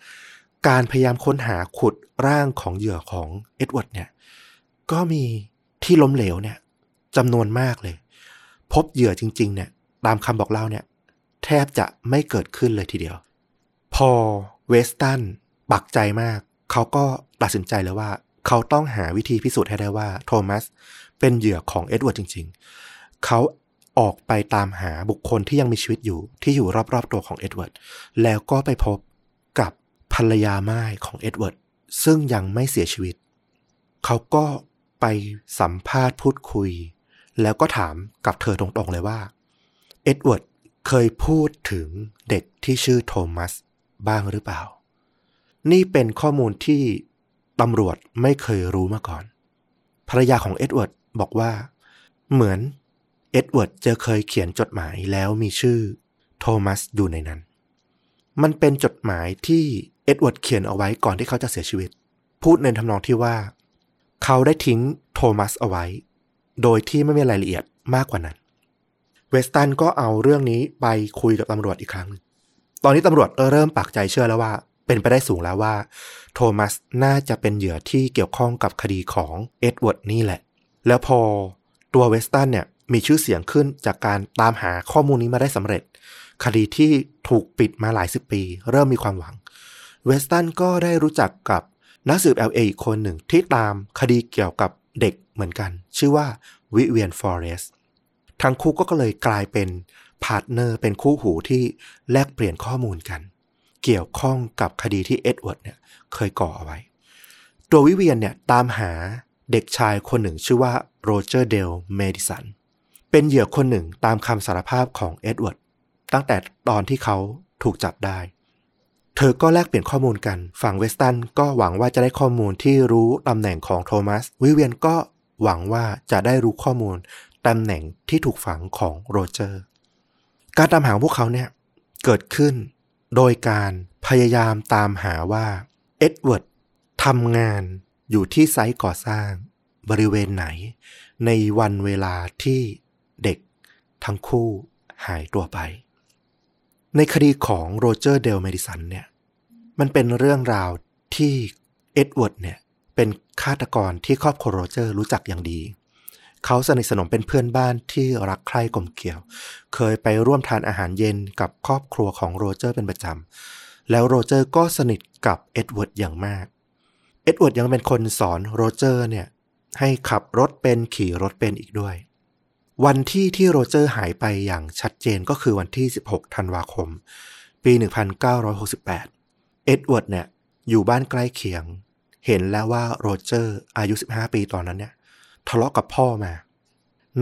การพยายามค้นหาขุดร่างของเหยื่อของเอ็ดเวิร์ดเนี่ย ก็มีที่ล้มเหลวเนี่ยจำนวนมากเลย พบเหยื่อจริง ๆ เนี่ย ตามคำบอกเล่าเนี่ย แทบจะไม่เกิดขึ้นเลยทีเดียว พอเวสตันปักใจมาก เขาก็ตัดสินใจเลยว่า เขาต้องหาวิธีพิสูจน์ให้ได้ว่า โทมัสเป็นเหยื่อของเอ็ดเวิร์ดจริง ๆ เขาออกไปตามหาบุคคลที่ยังมีชีวิตอยู่ที่อยู่รอบๆตัวของเอ็ดเวิร์ดแล้วก็ไปพบกับภรรยาม่ายของเอ็ดเวิร์ดซึ่งยังไม่เสียชีวิต เขาก็ไปสัมภาษณ์พูดคุย แล้วก็ถามกับเธอตรงๆเลยว่า เอ็ดเวิร์ดเคยพูดถึงเด็กที่ชื่อโทมัสบ้างหรือเปล่า นี่เป็นข้อมูลที่ตำรวจไม่เคยรู้มาก่อน ภรรยาของเอ็ดเวิร์ดบอกว่า เหมือนเอ็ดเวิร์ดจะเคยเขียนจดหมายแล้วมีชื่อโทมัสอยู่ในนั้น มันเป็นจดหมายที่เอ็ดเวิร์ดเขียนเอาไว้ก่อนที่เขาจะเสียชีวิต พูดในทำนองที่ว่า เขาได้ทิ้งโทมัสเอาไว้ โดยที่ไม่มีรายละเอียดมากกว่านั้น เวสตันก็เอาเรื่องนี้ไปคุยกับตำรวจอีกครั้งหนึ่งตอนนี้ตำรวจเริ่มปักใจเชื่อแล้วว่า เป็นไปได้สูงแล้วว่า โทมัสน่าจะเป็นเหยื่อที่เกี่ยวข้องกับคดีของเอ็ดเวิร์ดนี่แหละ แล้วพอตัวเวสตันเนี่ยมีชื่อเสียงขึ้นจากการตามหาข้อมูลนี้มาได้สำเร็จ คดีที่ถูกปิดมาหลายสิบปี เริ่มมีความหวัง เวสตันก็ได้รู้จักกับนักสืบ LA อีกคนหนึ่งที่ตามคดีเกี่ยวกับเด็กเหมือนกัน ชื่อว่าวิเวียนฟอเรส ทั้งคู่ก็เลยกลายเป็นพาร์ทเนอร์เป็นคู่หูที่แลกเปลี่ยนข้อมูลกัน เกี่ยวข้องกับคดีที่เอ็ดเวิร์ดเนี่ยเคยก่อเอาไว้ ตัววิเวียนเนี่ยตามหาเด็กชายคนหนึ่งชื่อว่าโรเจอร์เดลเมดิสันเป็นเหยื่อคนหนึ่งตามคำสารภาพของเอ็ดเวิร์ดตั้งแต่ตอนที่เขาถูกจับได้ เธอก็แลกเปลี่ยนข้อมูลกัน ฝั่งเวสตันก็หวังว่าจะได้ข้อมูลที่รู้ตำแหน่งของโทมัส วิเวียนก็หวังว่าจะได้รู้ข้อมูล ตำแหน่งที่ถูกฝังของโรเจอร์ การตามหาพวกเขาเนี่ยเกิดขึ้นโดยการพยายามตามหาว่าเอ็ดเวิร์ดทำงานอยู่ที่ไซต์ก่อสร้างบริเวณไหน ในวันเวลาที่เด็กทั้งคู่หายตัวไป ในคดีของโรเจอร์เดลเมดิสันเนี่ยมันเป็นเรื่องราวที่เอ็ดเวิร์ดเนี่ยเป็นฆาตกรที่ครอบครัวโรเจอร์รู้จักอย่างดี เขาสนิทสนมเป็นเพื่อนบ้านที่รักใคร่กลมเกลียว เคยไปร่วมทานอาหารเย็นกับครอบครัวของโรเจอร์เป็นประจำ แล้วโรเจอร์ก็สนิทกับเอ็ดเวิร์ดอย่างมาก เอ็ดเวิร์ดยังเป็นคนสอนโรเจอร์เนี่ยให้ขับรถเป็นขี่รถเป็นอีกด้วย วันที่ที่โรเจอร์หายไปอย่างชัดเจนก็คือวันที่ 16 ธันวาคม ปี 1968 เอ็ดเวิร์ดเนี่ยอยู่บ้านใกล้เคียง เห็นแล้วว่าโรเจอร์อายุ 15 ปีตอนนั้นเนี่ย ทะเลาะกับพ่อมา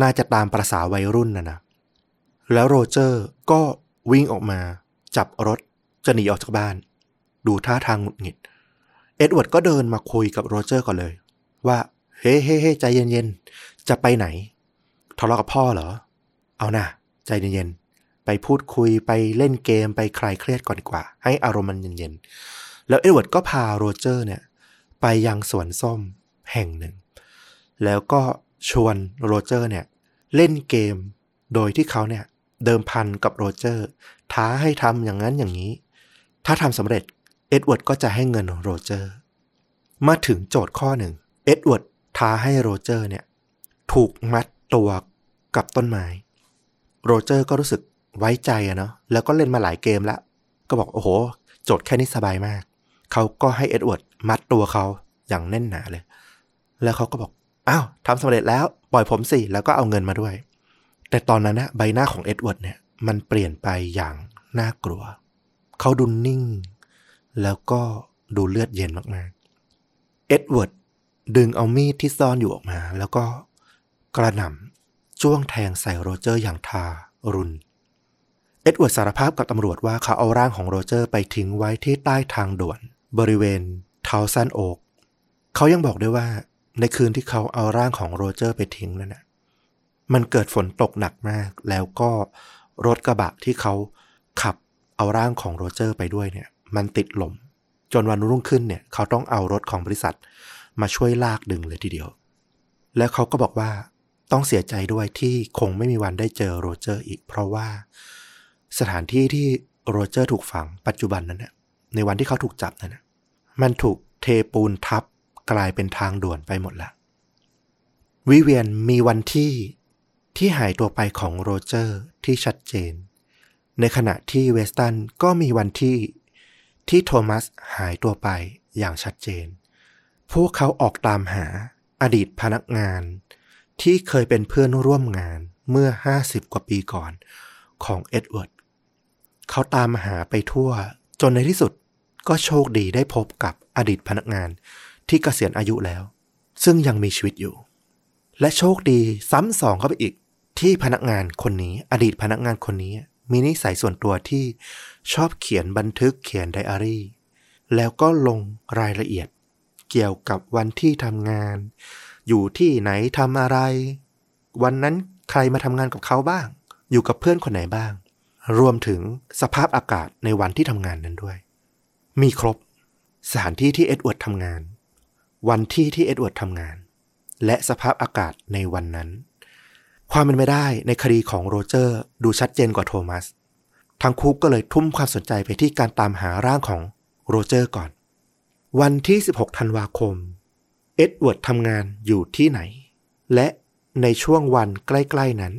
น่าจะตามประสาวัยรุ่นนะนะ แล้วโรเจอร์ก็วิ่งออกมา จับรถจะหนีออกจากบ้าน ดูท่าทางหงุดหงิด เอ็ดเวิร์ดก็เดินมาคุยกับโรเจอร์ก่อนเลย ว่า เฮ้เฮ้เฮ้ใจเย็นๆ จะไปไหน ทะเลาะกับพ่อเหรอ เอาน่าใจเย็นๆ ไปพูดคุยไปเล่นเกมไปคลายเครียดก่อนดีกว่า ให้อารมณ์มันเย็นๆ แล้วเอ็ดเวิร์ดก็พาโรเจอร์เนี่ย ไปยังสวนส้มแห่งหนึ่ง แล้วก็ชวนโรเจอร์เนี่ยเล่นเกม โดยที่เขาเนี่ยเดิมพันกับโรเจอร์ ท้าให้ทำอย่างนั้นอย่างนี้ ถ้าทำสำเร็จเอ็ดเวิร์ดก็จะให้เงินโรเจอร์ มาถึงโจทย์ข้อหนึ่งเอ็ดเวิร์ดท้าให้โรเจอร์เนี่ยถูกมัดตัวกับต้นไม้ โรเจอร์ก็รู้สึกไว้ใจอะเนาะแล้วก็เล่นมาหลายเกมแล้วก็บอกโอ้โห โจทย์แค่นี้สบายมาก เขาก็ให้เอ็ดเวิร์ดมัดตัวเขาอย่างแน่นหนาเลย แล้วเขาก็บอก อ้าวทำสำเร็จแล้วปล่อยผมสิแล้วก็เอาเงินมาด้วย แต่ตอนนั้นนะใบหน้าของเอ็ดเวิร์ดเนี่ยมันเปลี่ยนไปอย่างน่ากลัว เขาดูนิ่ง แล้วก็ดูเลือดเย็นมากๆ เอ็ดเวิร์ดดึงเอามีดที่ซ่อนอยู่ออกมา แล้วก็กระหน่ำจ้วงแทงใส่โรเจอร์อย่างทารุณ เอ็ดเวิร์ดสารภาพกับตำรวจว่าเขาเอาร่างของโรเจอร์ไปทิ้งไว้ที่ใต้ทางด่วน บริเวณเทาซันโอ๊กเขายังบอกด้วยว่า ในคืนที่เขาเอาร่างของโรเจอร์ไปทิ้งนั่นนะมันเกิดฝนตกหนักมาก แล้วก็รถกระบะที่เขาขับเอาร่างของโรเจอร์ไปด้วยเนี่ย มันติดหล่ม จนวันรุ่งขึ้นเนี่ย เขาต้องเอารถของบริษัท มาช่วยลากดึงเลยทีเดียว แล้วเขาก็บอกว่าต้องเสียใจด้วยที่คงไม่มีวันได้เจอโรเจอร์อีก เพราะว่าสถานที่ที่โรเจอร์ถูกฝังปัจจุบันนั้นนะในวันที่เขาถูกจับนั้นนะมันถูกเทปูนทับ กลายเป็นทางด่วนไปหมดละ วิเวียนมีวันที่ที่หายตัวไปของโรเจอร์ที่ชัดเจน ในขณะที่เวสตันก็มีวันที่ที่โทมัสหายตัวไปอย่างชัดเจน พวกเขาออกตามหาอดีตพนักงาน ที่เคยเป็นเพื่อนร่วมงานเมื่อ 50 กว่าปีก่อนของเอ็ดเวิร์ด เขาตามหาไปทั่วจนในที่สุดก็โชคดีได้พบกับอดีตพนักงาน ที่เกษียณอายุแล้ว ซึ่งยังมีชีวิตอยู่ และโชคดีซ้ำสองเข้าไปอีก ที่พนักงานคนนี้ อดีตพนักงานคนนี้ มีนิสัยส่วนตัวที่ชอบเขียนบันทึกเขียนไดอารี่ แล้วก็ลงรายละเอียด เกี่ยวกับวันที่ทำงาน อยู่ที่ไหนทำอะไร วันนั้นใครมาทำงานกับเขาบ้าง อยู่กับเพื่อนคนไหนบ้าง รวมถึงสภาพอากาศในวันที่ทำงานนั้นด้วย มีครบสถานที่ที่เอ็ดเวิร์ดทำงาน วันที่ที่เอ็ดเวิร์ดทำงาน และสภาพอากาศในวันนั้น ความเป็นไปได้ในคดีของโรเจอร์ดูชัดเจนกว่าโทมัสทั้งคู่ก็เลยทุ่มความสนใจไปที่การตามหาร่างของโรเจอร์ก่อน วันที่ 16 ธันวาคม เอ็ดเวิร์ดทำงานอยู่ที่ไหน และในช่วงวันใกล้ ๆนั้น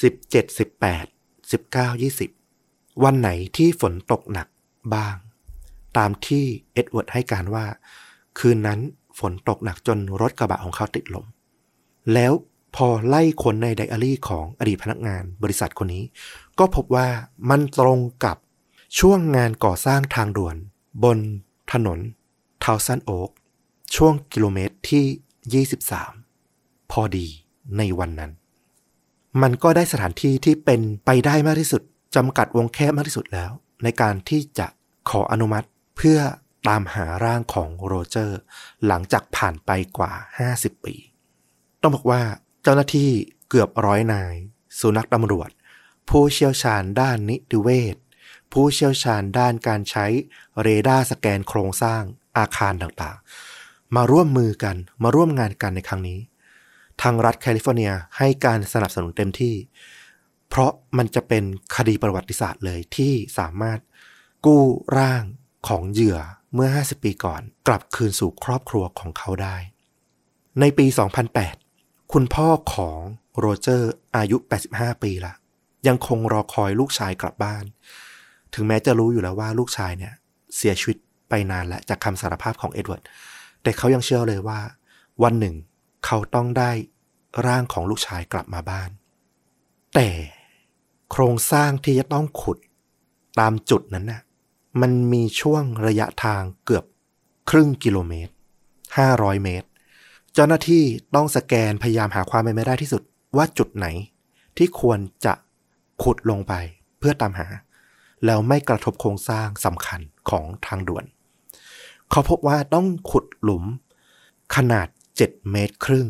17 18 19 20 วันไหนที่ฝนตกหนักบ้าง ตามที่เอ็ดเวิร์ดให้การว่า คืนนั้นฝนตกหนักจนรถกระบะของเขาติดหล่ม แล้วพอไล่ค้นในไดอารี่ของอดีตพนักงานบริษัทคนนี้ ก็พบว่ามันตรงกับช่วงงานก่อสร้างทางด่วน บนถนนเทาซันโอ๊กช่วงกิโลเมตรที่ 23 พอดีในวันนั้น มันก็ได้สถานที่ที่เป็นไปได้มากที่สุดจำกัดวงแคบมากที่สุดแล้ว ในการที่จะขออนุมัติเพื่อ ตามหาร่างของโรเจอร์ หลังจากผ่านไปกว่า 50 ปี ต้องบอกว่าเจ้าหน้าที่เกือบร้อยนาย สุนัขตำรวจ ผู้เชี่ยวชาญด้านนิติเวชผู้เชี่ยวชาญด้านการใช้เรดาร์สแกนโครงสร้างอาคารต่างๆ มาร่วมมือกันมาร่วมงานกันในครั้งนี้ ทางรัฐแคลิฟอร์เนียให้การสนับสนุนเต็มที่ เพราะมันจะเป็นคดีประวัติศาสตร์เลยที่สามารถกู้ร่างของเหยื่อ เมื่อ 50 ปีก่อนกลับคืนสู่ครอบครัวของเขาได้ ในปี 2008 คุณพ่อของโรเจอร์อายุ 85 ปีละยังคงรอคอยลูกชายกลับบ้าน ถึงแม้จะรู้อยู่แล้วว่าลูกชายเนี่ย เสียชีวิตไปนานแล้วจากคำสารภาพของเอ็ดเวิร์ด แต่เขายังเชื่อเลยว่า วันหนึ่งเขาต้องได้ร่างของลูกชายกลับมาบ้าน แต่โครงสร้างที่จะต้องขุดตามจุดนั้นน่ะ มันมีช่วงระยะทางเกือบครึ่งกิโลเมตร 500 เมตร เจ้าหน้าที่ต้องสแกนพยายามหาความเป็นไปได้ที่สุดว่าจุดไหน ที่ควรจะขุดลงไปเพื่อตามหา แล้วไม่กระทบโครงสร้างสำคัญของทางด่วน เขาพบว่าต้องขุดหลุมขนาด 7 เมตรครึ่ง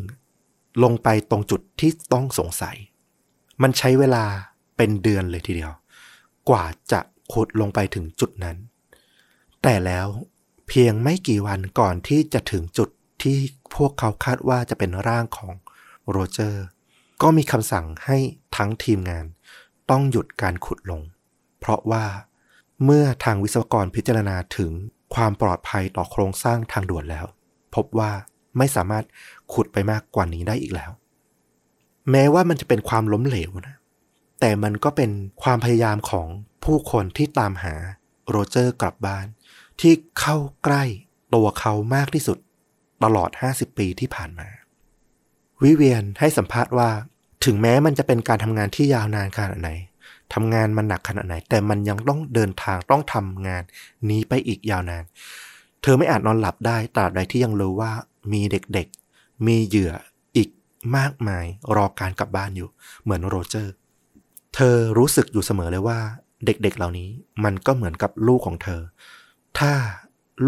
ลงไปตรงจุดที่ต้องสงสัย มันใช้เวลาเป็นเดือนเลยทีเดียว กว่าจะ ขุดลงไปถึงจุดนั้น แต่แล้วเพียงไม่กี่วันก่อนที่จะถึงจุดที่พวกเขาคาดว่าจะเป็นร่างของโรเจอร์ ก็มีคำสั่งให้ทั้งทีมงาน ต้องหยุดการขุดลง เพราะว่าเมื่อทางวิศวกรพิจารณาถึงความปลอดภัยต่อโครงสร้างทางด่วนแล้ว พบว่าไม่สามารถขุดไปมากกว่านี้ได้อีกแล้ว แม้ว่ามันจะเป็นความล้มเหลวนะ แต่มันก็เป็นความพยายามของ ผู้คนที่ตามหาโรเจอร์กลับบ้าน ที่เข้าใกล้ตัวเขามากที่สุด ตลอด 50 ปีที่ผ่านมา วิเวียนให้สัมภาษณ์ว่า ถึงแม้มันจะเป็นการทำงานที่ยาวนานขนาดไหนทำงานมันหนักขนาดไหน แต่มันยังต้องเดินทางต้องทำงานนี้ไปอีกยาวนาน เธอไม่อาจนอนหลับได้ตราบใดที่ยังรู้ว่ามีเด็กๆ มีเหยื่ออีกมากมายรอการกลับบ้านอยู่ เหมือนโรเจอร์ เธอรู้สึกอยู่เสมอเลยว่า เด็กๆเหล่านี้มันก็เหมือนกับลูกของเธอ ถ้า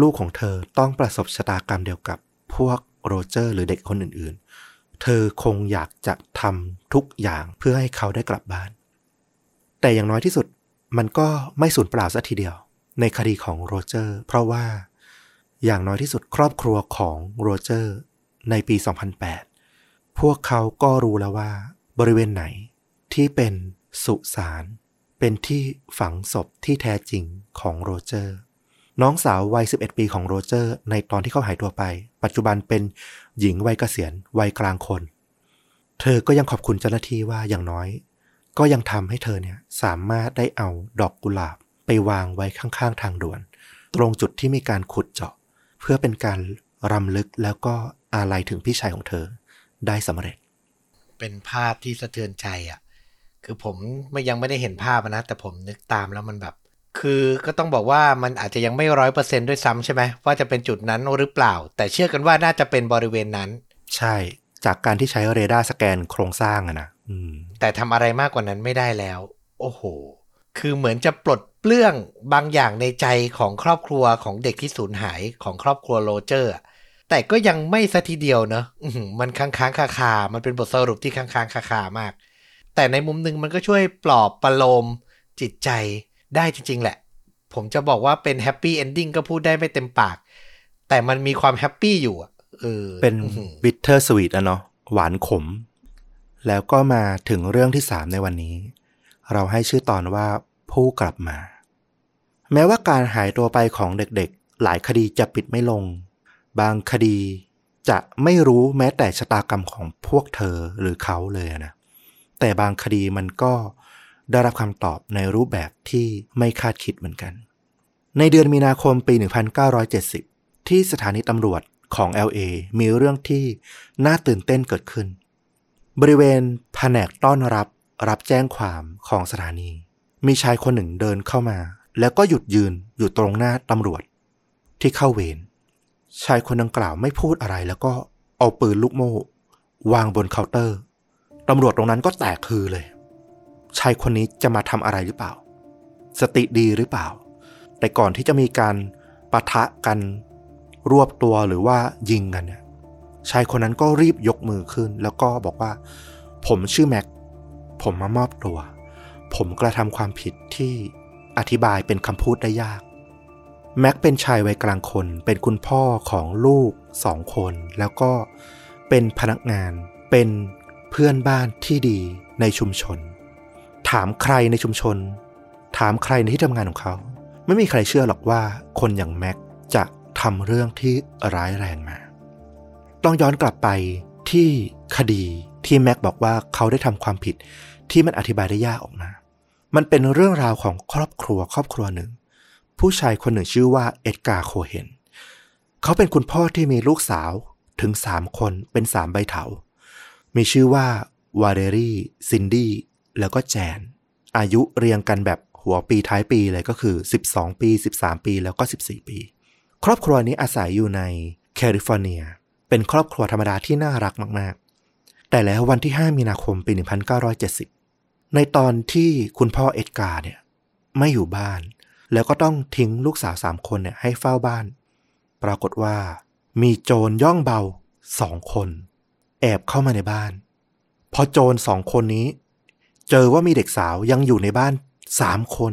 ลูกของเธอต้องประสบชะตากรรมเดียวกับพวกโรเจอร์หรือเด็กคนอื่นๆ เธอคงอยากจะทำทุกอย่างเพื่อให้เขาได้กลับบ้าน แต่อย่างน้อยที่สุดมันก็ไม่สูญเปล่าซะทีเดียว ในคดีของโรเจอร์ เพราะว่าอย่างน้อยที่สุดครอบครัวของโรเจอร์ในปี 2008 พวกเขาก็รู้แล้วว่า บริเวณไหนที่เป็นสุสาน เป็นที่ฝังศพที่แท้จริงของโรเจอร์ น้องสาววัย 11 ปีของโรเจอร์ ในตอนที่เขาหายตัวไป ปัจจุบันเป็นหญิงวัยเกษียณวัยกลางคน เธอก็ยังขอบคุณเจ้าหน้าที่ว่าอย่างน้อย ก็ยังทำให้เธอเนี่ยสามารถได้เอาดอกกุหลาบไปวางไว้ข้างๆ ทางด่วน ตรงจุดที่มีการขุดเจาะ เพื่อเป็นการรำลึกแล้วก็อาลัยถึงพี่ชายของเธอได้สำเร็จ เป็นภาพที่สะเทือนใจอะ คือผมไม่ยังไม่ได้เห็นภาพนะ แต่ผมนึกตามแล้วมันแบบ คือก็ต้องบอกว่ามันอาจจะยังไม่ร้อยเปอร์เซนด้วยซ้ำใช่ไหมว่าจะเป็นจุดนั้นหรือเปล่า แต่เชื่อกันว่าน่าจะเป็นบริเวณนั้น ใช่จากการที่ใช้เรดาร์สแกนโครงสร้างอะนะอืมแต่ทำอะไรมากกว่านั้นไม่ได้แล้ว โอ้โห คือเหมือนจะปลดเปลื้องบางอย่างในใจของครอบครัวของเด็กที่สูญหายของครอบครัวโรเจอร์อะแต่ก็ยังไม่ซะทีเดียวเนอะอื้อหือมันค้างค้างคาคาๆมันเป็นบทสรุปที่ค้างค้างคาคาๆมาก แต่ในมุมหนึ่งมันก็ช่วยปลอบประโลมจิตใจได้จริง ๆ แหละ ผมจะบอกว่าเป็น happy ending ก็พูดได้ไม่เต็มปาก แต่มันมีความ happy อยู่อะเออเป็นอื้อหือ bittersweet อะเนาะหวานขม แล้วก็มาถึงเรื่องที่สามในวันนี้ เราให้ชื่อตอนว่าผู้กลับมา แม้ว่าการหายตัวไปของเด็กๆ หลายคดีจะปิดไม่ลง บางคดีจะไม่รู้แม้แต่ชะตากรรมของพวกเธอหรือเขาเลยนะ แต่บางคดีมันก็ได้รับคำตอบในรูปแบบที่ไม่คาดคิดเหมือนกัน ในเดือนมีนาคมปี 1970 ที่สถานีตำรวจของ LA มีเรื่องที่น่าตื่นเต้นเกิดขึ้น บริเวณแผนกต้อนรับรับแจ้งความของสถานี มีชายคนหนึ่งเดินเข้ามา แล้วก็หยุดยืนอยู่ตรงหน้าตำรวจ ที่เข้าเวรชายคนดังกล่าวไม่พูดอะไรแล้วก็เอาปืนลูกโม่ วางบนเคาน์เตอร์ ตำรวจตรงนั้นก็แตกคือเลย ชายคนนี้จะมาทำอะไรหรือเปล่า สติดีหรือเปล่า แต่ก่อนที่จะมีการปะทะกันรวบตัวหรือว่ายิงกันเนี่ยชายคนนั้นก็รีบยกมือขึ้น แล้วก็บอกว่า ผมชื่อแม็ก ผมมามอบตัว ผมกระทำความผิดที่อธิบายเป็นคำพูดได้ยาก แม็กเป็นชายวัยกลางคน เป็นคุณพ่อของลูกสองคน แล้วก็เป็นพนักงาน เป็น เพื่อนบ้านที่ดีในชุมชน ถามใครในชุมชน ถามใครในที่ทำงานของเขา ไม่มีใครเชื่อหรอกว่าคนอย่างแม็กจะทำเรื่องที่ร้ายแรงมา ต้องย้อนกลับไปที่คดีที่แม็กบอกว่าเขาได้ทำความผิดที่มันอธิบายได้ยากออกมา มันเป็นเรื่องราวของครอบครัวครอบครัวหนึ่ง ผู้ชายคนหนึ่งชื่อว่าเอ็ดการ์โคเฮนเขาเป็นคุณพ่อที่มีลูกสาวถึงสามคนเป็นสามใบเถา มีชื่อว่าวาเลอรี่ซินดี้แล้วก็แจน อายุเรียงกันแบบหัวปีท้ายปีเลยก็คือ 12 ปี 13 ปีแล้วก็ 14 ปี ครอบครัวนี้อาศัยอยู่ในแคลิฟอร์เนีย เป็นครอบครัวธรรมดาที่น่ารักมาก ๆ แต่แล้ววันที่ 5 มีนาคมปี 1970 ในตอนที่คุณพ่อเอ็ดการ์เนี่ยไม่อยู่บ้าน แล้วก็ต้องทิ้งลูกสาวสามคนเนี่ยให้เฝ้าบ้าน ปรากฏว่ามีโจรย่องเบาสองคน แอบเข้ามาในบ้าน พอโจรสองคนนี้ เจอว่ามีเด็กสาวยังอยู่ในบ้านสามคน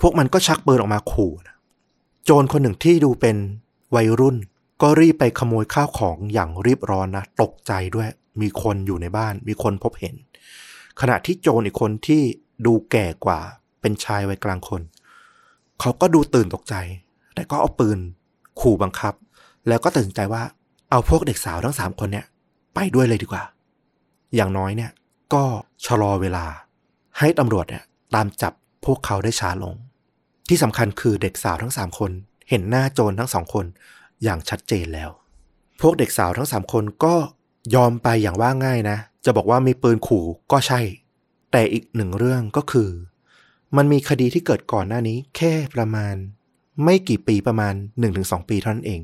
พวกมันก็ชักปืนออกมาขู่นะโจรคนหนึ่งที่ดูเป็นวัยรุ่น ก็รีบไปขโมยข้าวของอย่างรีบร้อนนะ ตกใจด้วย มีคนอยู่ในบ้าน มีคนพบเห็น ขณะที่โจรอีกคนที่ดูแก่กว่า เป็นชายวัยกลางคน เขาก็ดูตื่นตกใจ แต่ก็เอาปืน ขู่บังคับ แล้วก็ตัดสินใจว่า เอาพวกเด็กสาวทั้งสามคนเนี่ย ไปด้วยเลยดีกว่า อย่างน้อยเนี่ย ก็ชะลอเวลา ให้ตำรวจเนี่ยตามจับพวกเขาได้ช้าลง ที่สำคัญคือเด็กสาวทั้งสามคน เห็นหน้าโจรทั้งสองคนอย่างชัดเจนแล้ว พวกเด็กสาวทั้งสามคนก็ยอมไปอย่างว่าง่ายนะ จะบอกว่ามีปืนขู่ก็ใช่ แต่อีกหนึ่งเรื่องก็คือ มันมีคดีที่เกิดก่อนหน้านี้แค่ประมาณ ไม่กี่ปีประมาณ 1-2 ปีเท่านั้นเอง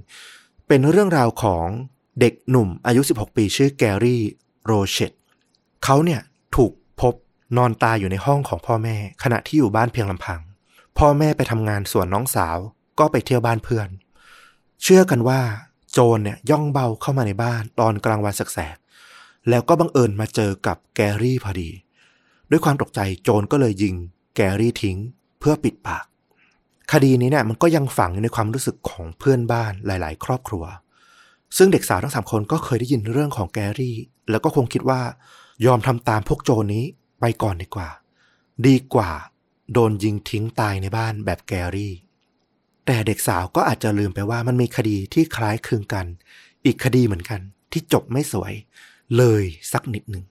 เป็นเรื่องราวของ เด็กหนุ่มอายุ 16 ปีชื่อแกรี่โรเชตเขาเนี่ยถูกพบนอนตายอยู่ในห้องของพ่อแม่ ขณะที่อยู่บ้านเพียงลำพัง พ่อแม่ไปทำงานส่วนน้องสาวก็ไปเที่ยวบ้านเพื่อน เชื่อกันว่า โจรเนี่ยย่องเบาเข้ามาในบ้านตอนกลางวันแสกๆแล้วก็บังเอิญมาเจอกับแกรี่พอดี ด้วยความตกใจโจรก็เลยยิงแกรี่ทิ้งเพื่อปิดปาก คดีนี้เนี่ยมันก็ยังฝังในความรู้สึกของเพื่อนบ้านหลาย ๆ ครอบครัว ซึ่งเด็กสาวทั้งสามคนก็เคยได้ยินเรื่องของแกรี่ แล้วก็คงคิดว่ายอมทำตามพวกโจรนี้ไปก่อนดีกว่า ดีกว่า โดนยิงทิ้งตายในบ้านแบบแกรี่ แต่เด็กสาวก็อาจจะลืมไปว่ามันมีคดีที่คล้ายคลึงกัน อีกคดีเหมือนกัน ที่จบไม่สวย เลยสักนิดหนึ่ง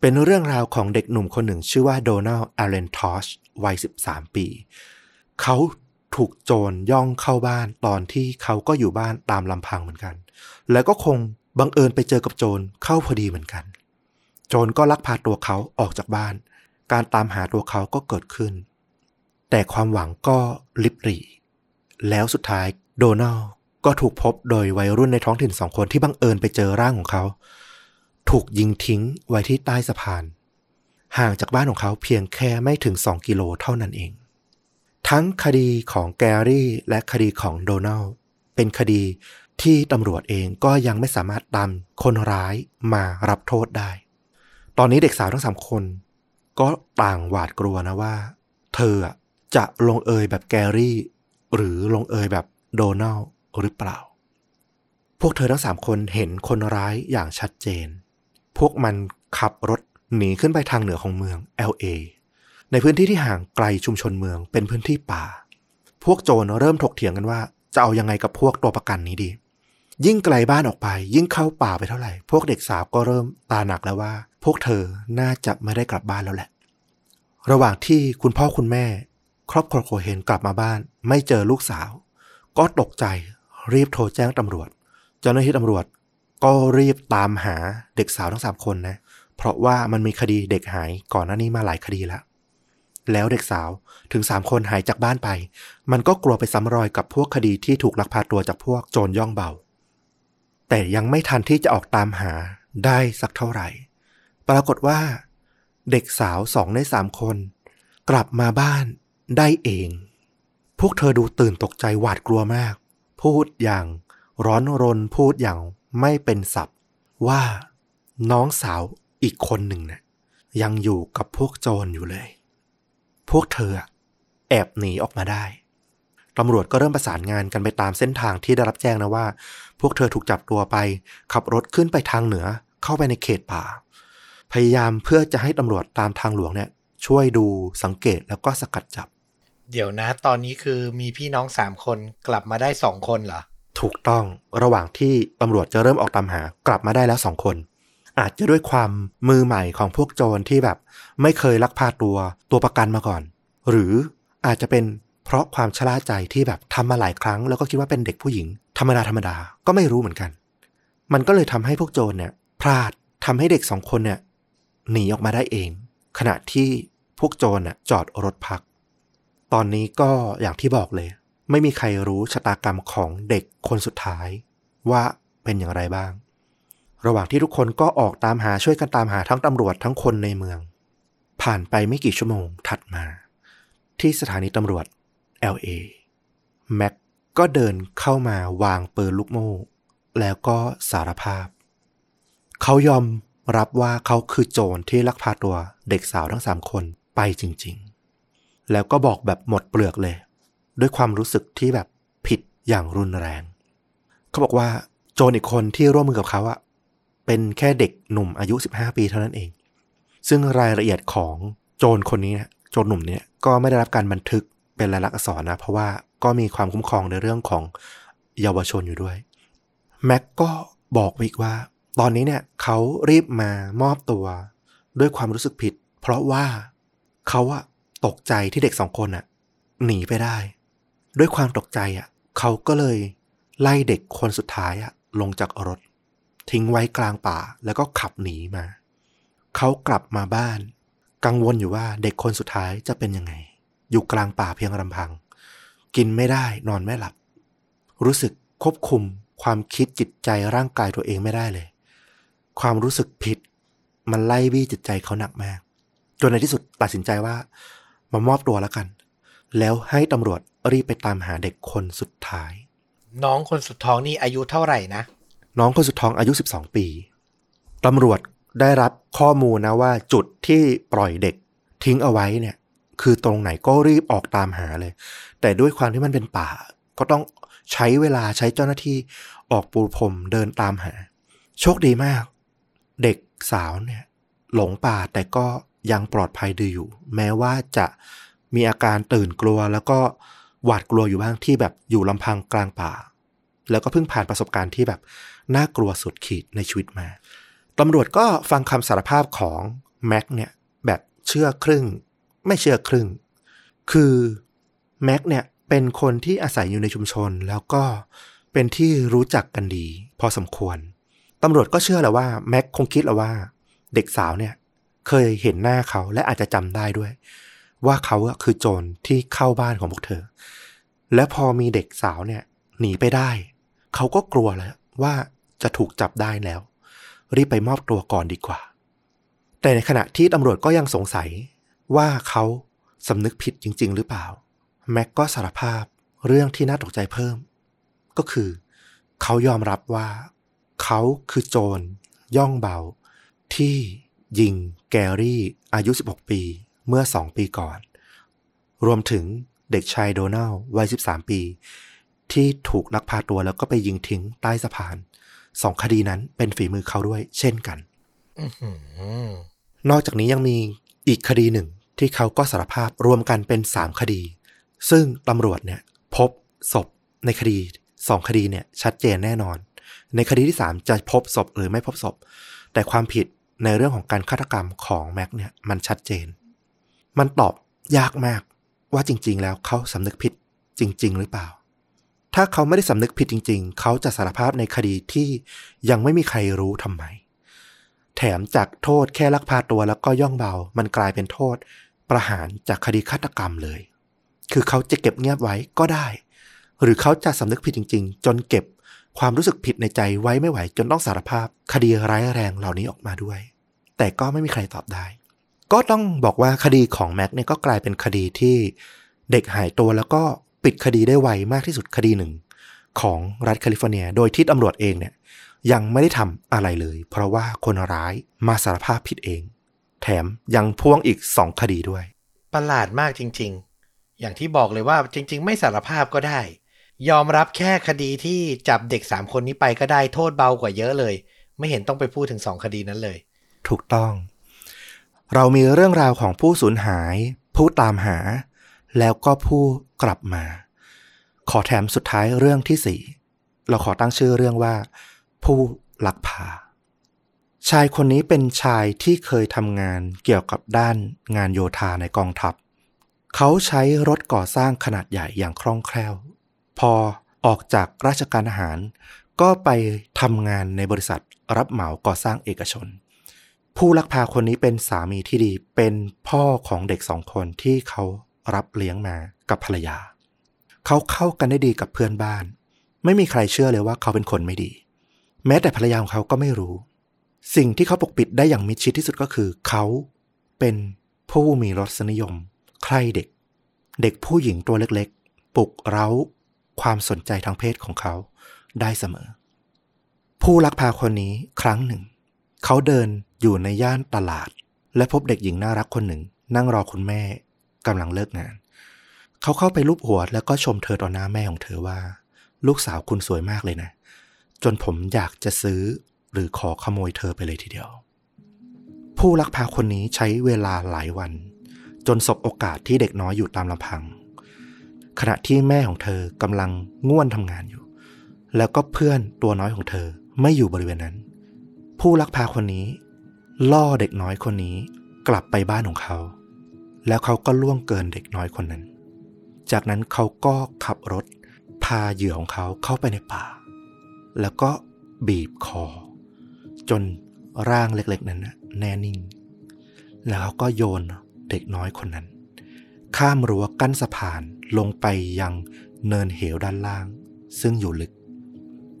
เป็นเรื่องราวของเด็กหนุ่มคนหนึ่งชื่อว่าโดนัลด์อาร์เรนทอชวัย 13 ปี เขา ถูกโจรย่องเข้าบ้านตอนที่เขาก็อยู่บ้านตามลำพังเหมือนกัน แล้วก็คงบังเอิญไปเจอกับโจรเข้าพอดีเหมือนกัน โจรก็ลักพาตัวเขาออกจากบ้าน การตามหาตัวเขาก็เกิดขึ้น แต่ความหวังก็ลิบหรี่ แล้วสุดท้ายโดนัลก็ถูกพบโดยวัยรุ่นในท้องถิ่นสองคนที่บังเอิญไปเจอร่างของเขา ถูกยิงทิ้งไว้ที่ใต้สะพาน ห่างจากบ้านของเขาเพียงแค่ไม่ถึง2กิโลเท่านั้นเอง ทั้งคดีของแกรี่และคดีของโดนัลด์เป็นคดีที่ตำรวจเองก็ยังไม่สามารถตามคนร้ายมารับโทษได้ ตอนนี้เด็กสาวทั้งสามคน ก็ต่างหวาดกลัวนะว่า เธอจะลงเอยแบบแกรี่ หรือลงเอยแบบโดนัลด์หรือเปล่า พวกเธอทั้งสามคนเห็นคนร้ายอย่างชัดเจน พวกมันขับรถหนีขึ้นไปทางเหนือของเมือง LA ในพื้นที่ที่ห่างไกลชุมชนเมืองเป็นพื้นที่ป่า พวกโจรเริ่มถกเถียงกันว่า จะเอายังไงกับพวกตัวประกันนี้ดี ยิ่งไกลบ้านออกไป ยิ่งเข้าป่าไปเท่าไหร่ พวกเด็กสาวก็เริ่มตาหนักแล้วว่า พวกเธอน่าจะไม่ได้กลับบ้านแล้วแหละ ระหว่างที่คุณพ่อคุณแม่ ครอบครัวโคเฮนกลับมาบ้าน ไม่เจอลูกสาว ก็ตกใจรีบโทรแจ้งตำรวจ เจ้าหน้าที่ตำรวจก็รีบตามหาเด็กสาวทั้งสามคนนะ เพราะว่ามันมีคดีเด็กหายก่อนหน้านี้มาหลายคดีแล้ว แล้วเด็กสาวถึงสามคนหายจากบ้านไป มันก็กลัวไปซ้ำรอยกับพวกคดีที่ถูกลักพาตัวจากพวกโจรย่องเบา แต่ยังไม่ทันที่จะออกตามหาได้สักเท่าไหร่ ปรากฏว่า เด็กสาวสองในสามคน กลับมาบ้านได้เอง พวกเธอดูตื่นตกใจหวาดกลัวมาก พูดอย่างร้อนรนพูดอย่างไม่เป็นสับว่าน้องสาวอีกคนหนึ่งนะ่ะยังอยู่กับพวกโจรอยู่เลย พวกเธออะแอบหนีออกมาได้ตำรวจก็เริ่มประสานงานกันไปตามเส้นทางที่ได้รับแจ้งนะว่า พวกเธอถูกจับตัวไป ขับรถขึ้นไปทางเหนือ เข้าไปในเขตป่า พยายามเพื่อจะให้ตำรวจตามทางหลวงเนี่ย ช่วยดูสังเกตแล้วก็สกัดจับ เดี๋ยวนะ ตอนนี้คือมีพี่น้องสามคนกลับมาได้สองคนเหรอ ถูกต้องระหว่างที่ตำรวจจะเริ่มออกตามหากลับมาได้แล้วสองคน อาจจะด้วยความมือใหม่ของพวกโจรที่แบบ ไม่เคยลักพาตัวตัวประกันมาก่อน หรืออาจจะเป็นเพราะความชะล่าใจที่แบบทำมาหลายครั้ง แล้วก็คิดว่าเป็นเด็กผู้หญิง ธรรมดาธรรมดาก็ไม่รู้เหมือนกัน มันก็เลยทำให้พวกโจรเนี่ย พลาดทำให้เด็กสองคนเนี่ยหนีออกมาได้เอง ขณะที่พวกโจรน่ะจอดรถพัก ตอนนี้ก็อย่างที่บอกเลย ไม่มีใครรู้ชะตากรรมของเด็กคนสุดท้าย ว่าเป็นอย่างไรบ้าง ระหว่างที่ทุกคนก็ออกตามหาช่วยกันตามหาทั้งตำรวจทั้งคนในเมือง ผ่านไปไม่กี่ชั่วโมงถัดมา ที่สถานีตำรวจ LA แม็กก็เดินเข้ามาวางปืนลูกโม่แล้วก็สารภาพ เขายอมรับว่าเขาคือโจรที่ลักพาตัวเด็กสาวทั้งสามคนไปจริง ๆ แล้วก็บอกแบบหมดเปลือกเลย ด้วยความรู้สึกที่แบบผิดอย่างรุนแรง เขาบอกว่าโจรอีกคนที่ร่วมมือกับเขาอะ เป็นแค่เด็กหนุ่มอายุ 15 ปีเท่านั้นเอง ซึ่งรายละเอียดของโจรคนนี้นะโจรหนุ่มเนี่ยก็ไม่ได้รับการบันทึกเป็นลายลักษณ์อักษรนะ เพราะว่าก็มีความคุ้มครองในเรื่องของเยาวชนอยู่ด้วย แม็กก็บอกไปอีกว่า ตอนนี้เนี่ยเขารีบมามอบตัว ด้วยความรู้สึกผิด เพราะว่าเขาอะตกใจที่เด็กสองคนอะหนีไปได้ ด้วยความตกใจอะเขาก็เลยไล่เด็กคนสุดท้ายอะลงจากรถ ทิ้งไว้กลางป่าแล้วก็ขับหนีมา เขากลับมาบ้าน กังวลอยู่ว่าเด็กคนสุดท้ายจะเป็นยังไง อยู่กลางป่าเพียงลำพัง กินไม่ได้นอนไม่หลับ รู้สึกควบคุมความคิดจิตใจร่างกายตัวเองไม่ได้เลย ความรู้สึกผิด มันไล่บี้จิตใจเขาหนักมาก จนในที่สุดตัดสินใจว่ามามอบตัวแล้วกัน แล้วให้ตำรวจรีบไปตามหาเด็กคนสุดท้าย น้องคนสุดท้องนี่อายุเท่าไหร่นะ น้องคนสุดท้องอายุ 12 ปี ตำรวจได้รับข้อมูลนะว่าจุดที่ปล่อยเด็กทิ้งเอาไว้เนี่ย คือตรงไหนก็รีบออกตามหาเลย แต่ด้วยความที่มันเป็นป่า ก็ต้องใช้เวลาใช้เจ้าหน้าที่ออกปูพรมเดินตามหา โชคดีมาก เด็กสาวเนี่ย หลงป่าแต่ก็ยังปลอดภัยดีอยู่ แม้ว่าจะมีอาการตื่นกลัวแล้วก็หวาดกลัวอยู่บ้างที่แบบอยู่ลำพังกลางป่า แล้วก็เพิ่งผ่านประสบการณ์ที่แบบ น่ากลัวสุดขีดในชีวิตมา ตำรวจก็ฟังคำสารภาพของแม็กเนี่ยแบบเชื่อครึ่ง ไม่เชื่อครึ่ง คือแม็กเนี่ยเป็นคนที่อาศัยอยู่ในชุมชน แล้วก็เป็นที่รู้จักกันดี พอสมควร ตำรวจก็เชื่อแหละว่าแม็กคงคิดแล้วว่า เด็กสาวเนี่ยเคยเห็นหน้าเขาและอาจจะจำได้ด้วย ว่าเขาคือโจรที่เข้าบ้านของพวกเธอ และพอมีเด็กสาวเนี่ยหนีไปได้ เขาก็กลัวแล้วว่า จะถูกจับได้แล้ว รีบไปมอบตัวก่อนดีกว่า แต่ในขณะที่ตำรวจก็ยังสงสัยว่าเขาสำนึกผิดจริง ๆ หรือเปล่า แม็กก็สารภาพเรื่องที่น่าตกใจเพิ่ม ก็คือ เขายอมรับว่า เขาคือโจรย่องเบา ที่ยิงแกรี่อายุ 16 ปีเมื่อ 2 ปีก่อน รวมถึงเด็กชายโดนัลวัย 13 ปี ที่ถูกลักพาตัวแล้วก็ไปยิงทิ้งใต้สะพาน สองคดีนั้นเป็นฝีมือเขาด้วย เช่นกันอื้อหือนอกจากนี้ยังมีอีกคดีหนึ่งที่เขาก็สารภาพรวมกันเป็นสามคดี ซึ่งตำรวจเนี่ยพบศพในคดีสองคดีเนี่ยชัดเจนแน่นอน ในคดีที่3จะพบศพหรือไม่พบศพ แต่ความผิดในเรื่องของการฆาตกรรมของแม็กเนี่ยมันชัดเจน มันตอบยากมากว่าจริง ๆ แล้วเขาสำนึกผิดจริง ๆ หรือเปล่า ถ้าเขาไม่ได้สำนึกผิดจริง ๆ เขาจะสารภาพในคดีที่ยังไม่มีใครรู้ทำไม แถมจากโทษแค่ลักพาตัวแล้วก็ย่องเบา มันกลายเป็นโทษ ประหารจากคดีฆาตกรรมเลย คือเขาจะเก็บเงียบไว้ก็ได้ หรือเขาจะสำนึกผิดจริง ๆ จนเก็บความรู้สึกผิดในใจไว้ไม่ไหว จนต้องสารภาพคดีร้ายแรงเหล่านี้ออกมาด้วย แต่ก็ไม่มีใครตอบได้ ก็ต้องบอกว่าคดีของแม็กเนี่ยก็กลายเป็นคดีที่เด็กหายตัวแล้วก็ ปิดคดีได้ไวมากที่สุดคดีหนึ่ง ของรัฐแคลิฟอร์เนีย โดยที่ตำรวจเองเนี่ยยังไม่ได้ทำอะไรเลย เพราะว่าคนร้ายมาสารภาพผิดเอง แถมยังพ่วงอีกสองคดีด้วย ประหลาดมากจริง ๆ อย่างที่บอกเลยว่าจริง ๆ ไม่สารภาพก็ได้ ยอมรับแค่คดีที่จับเด็กสามคนนี้ไปก็ได้โทษเบากว่าเยอะเลย ไม่เห็นต้องไปพูดถึงสองคดีนั้นเลย ถูกต้อง เรามีเรื่องราวของผู้สูญหาย ผู้ตามหา แล้วก็ผู้กลับมา ขอแถมสุดท้ายเรื่องที่สี่เราขอตั้งชื่อเรื่องว่า ผู้ลักพา ชายคนนี้เป็นชายที่เคยทำงานเกี่ยวกับด้านงานโยธาในกองทัพ เขาใช้รถก่อสร้างขนาดใหญ่อย่างคล่องแคล่ว พอออกจากราชการทหาร ก็ไปทำงานในบริษัทรับเหมาก่อสร้างเอกชน ผู้ลักพาคนนี้เป็นสามีที่ดีเป็นพ่อของเด็กสองคนที่เขา รับเลี้ยงมากับภรรยา เขาเข้ากันได้ดีกับเพื่อนบ้าน ไม่มีใครเชื่อเลยว่าเขาเป็นคนไม่ดี แม้แต่ภรรยาของเขาก็ไม่รู้ สิ่งที่เขาปกปิดได้อย่างมิดชิดที่สุดก็คือ เขาเป็นผู้มีรสนิยม ใคร่เด็ก เด็กผู้หญิงตัวเล็กๆ ปลุกเร้าความสนใจทางเพศของเขาได้เสมอ ผู้ลักพาคนนี้ครั้งหนึ่ง เขาเดินอยู่ในย่านตลาด และพบเด็กหญิงน่ารักคนหนึ่ง นั่งรอคุณแม่ กำลังเลิกงาน เขาเข้าไปลูบหัวแล้วก็ชมเธอต่อหน้าแม่ของเธอว่า ลูกสาวคุณสวยมากเลยนะ จนผมอยากจะซื้อหรือขอขโมยเธอไปเลยทีเดียว ผู้ลักพาคนนี้ใช้เวลาหลายวัน จนสบโอกาสที่เด็กน้อยอยู่ตามลำพัง ขณะที่แม่ของเธอกำลังง่วนทำงานอยู่ แล้วก็เพื่อนตัวน้อยของเธอไม่อยู่บริเวณนั้น ผู้ลักพาคนนี้ ล่อเด็กน้อยคนนี้กลับไปบ้านของเขา แล้วเขาก็ล่วงเกินเด็กน้อยคนนั้น จากนั้นเขาก็ขับรถ พาเหยื่อของเขาเข้าไปในป่า แล้วก็บีบคอ จนร่างเล็กๆนั้นนะแน่นิ่ง แล้วเขาก็โยนเด็กน้อยคนนั้น ข้ามรั้วกั้นสะพานลงไปยังเนินเหวด้านล่าง ซึ่งอยู่ลึก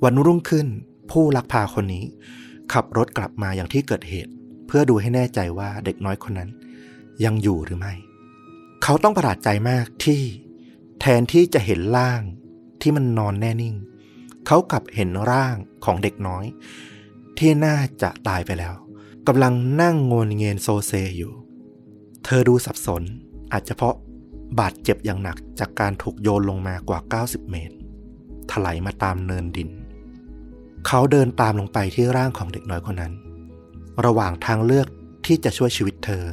วันรุ่งขึ้นผู้ลักพาคนนี้ ขับรถกลับมาอย่างที่เกิดเหตุ เพื่อดูให้แน่ใจว่าเด็กน้อยคนนั้น ยังอยู่หรือไม่ เขาต้องประหลาดใจมากที่แทนที่จะเห็นร่างที่มันนอนแน่นิ่ง เขากลับเห็นร่างของเด็กน้อย ที่น่าจะตายไปแล้วกำลังนั่งงนเงียนโซเซอยู่ เธอดูสับสนอาจจะเพราะบาดเจ็บอย่างหนักจากการถูกโยนลงมากว่า 90 เมตร ถลายมาตามเนินดิน เขาเดินตามลงไปที่ร่างของเด็กน้อยคนนั้น ระหว่างทางเลือกที่จะช่วยชีวิตเธอ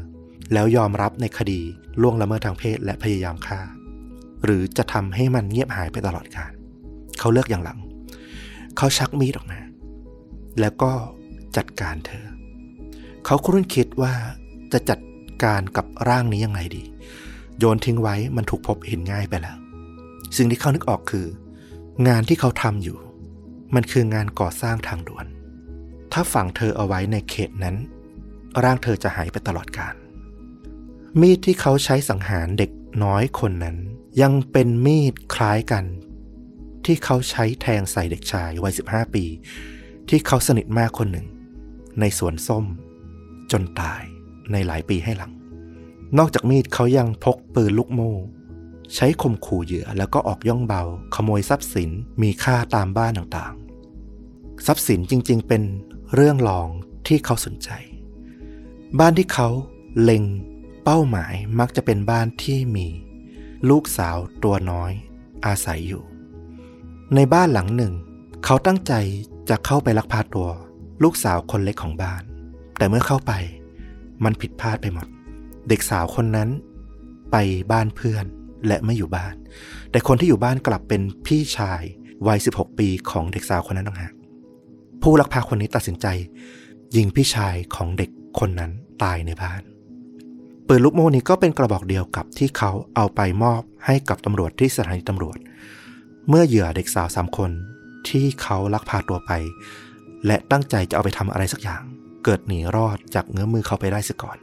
แล้วยอมรับในคดีล่วงละเมิดทางเพศและพยายามฆ่า หรือจะทำให้มันเงียบหายไปตลอดกาลเขาเลือกอย่างหลัง เขาชักมีดออกมา แล้วก็จัดการเธอ เขาครุ่นคิดว่าจะจัดการกับร่างนี้ยังไงดี โยนทิ้งไว้มันถูกพบเห็นง่ายไปแล้ว สิ่งที่เขานึกออกคือ งานที่เขาทำอยู่ มันคืองานก่อสร้างทางด่วน ถ้าฝังเธอเอาไว้ในเขตนั้น ร่างเธอจะหายไปตลอดกาล มีดที่เขาใช้สังหารเด็กน้อยคนนั้น ยังเป็นมีดคล้ายกัน ที่เขาใช้แทงใส่เด็กชายวัย 15 ปี ที่เขาสนิทมากคนหนึ่ง ในสวนส้ม จนตายในหลายปีให้หลัง นอกจากมีดเขายังพกปืนลูกโม่ใช้ข่มขู่เหยื่อแล้วก็ออกย่องเบา ขโมยทรัพย์สินมีค่าตามบ้านต่างๆ ทรัพย์สินจริงๆ เป็นเรื่องรองที่เขาสนใจ บ้านที่เขาเล็ง เป้าหมายมักจะเป็นบ้านที่มี ลูกสาวตัวน้อย อาศัยอยู่ ในบ้านหลังหนึ่ง เขาตั้งใจจะเข้าไปลักพาตัว ลูกสาวคนเล็กของบ้าน แต่เมื่อเข้าไป มันผิดพลาดไปหมด เด็กสาวคนนั้น ไปบ้านเพื่อนและไม่อยู่บ้าน แต่คนที่อยู่บ้านกลับเป็นพี่ชายวัย 16 ปีของเด็กสาวคนนั้นต่างหากผู้ลักพาคนนี้ตัดสินใจ ยิงพี่ชายของเด็กคนนั้นตายในบ้าน ปืนลูกโม่นี้ก็เป็นกระบอกเดียวกับที่เขาเอาไปมอบให้กับตำรวจที่สถานีตำรวจ เมื่อเหยื่อเด็กสาวสามคนที่เขาลักพาตัวไป และตั้งใจจะเอาไปทำอะไรสักอย่าง เกิดหนีรอดจากเงื้อมือเขาไปได้ซะก่อน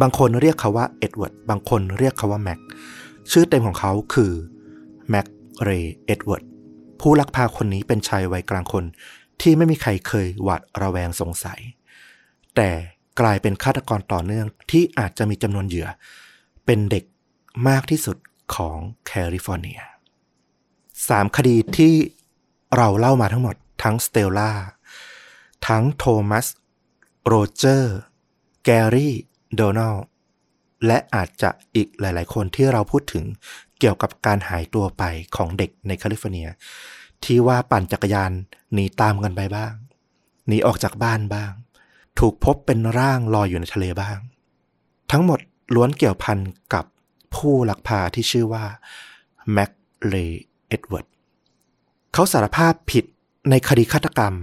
บางคนเรียกเขาว่าเอ็ดเวิร์ดบางคนเรียกเขาว่าแม็กชื่อเต็มของเขาคือแม็กเรย์เอ็ดเวิร์ดผู้ลักพาคนนี้เป็นชายวัยกลางคนที่ไม่มีใครเคยหวาดระแวงสงสัย แต่ กลายเป็นฆาตกรต่อเนื่องที่อาจจะมีจำนวนเหยื่อ เป็นเด็กมากที่สุดของแคลิฟอร์เนียสามคดีที่เราเล่ามาทั้งหมดทั้งสเตลล่า ทั้งโทมัส โรเจอร์ แกรี่ โดนัลและอาจจะอีกหลาย ๆ คนที่เราพูดถึงเกี่ยวกับการหายตัวไปของเด็กในแคลิฟอร์เนีย ที่ว่าปั่นจักรยานหนีตามกันไปบ้างหนีออกจากบ้านบ้าง ถูกพบเป็นร่างลอยอยู่ในทะเลบ้าง ทั้งหมดล้วนเกี่ยวพันกับผู้ลักพาที่ชื่อว่าแม็กเรย์เอ็ดเวิร์ดเขาสารภาพผิดในคดีฆาตกรรม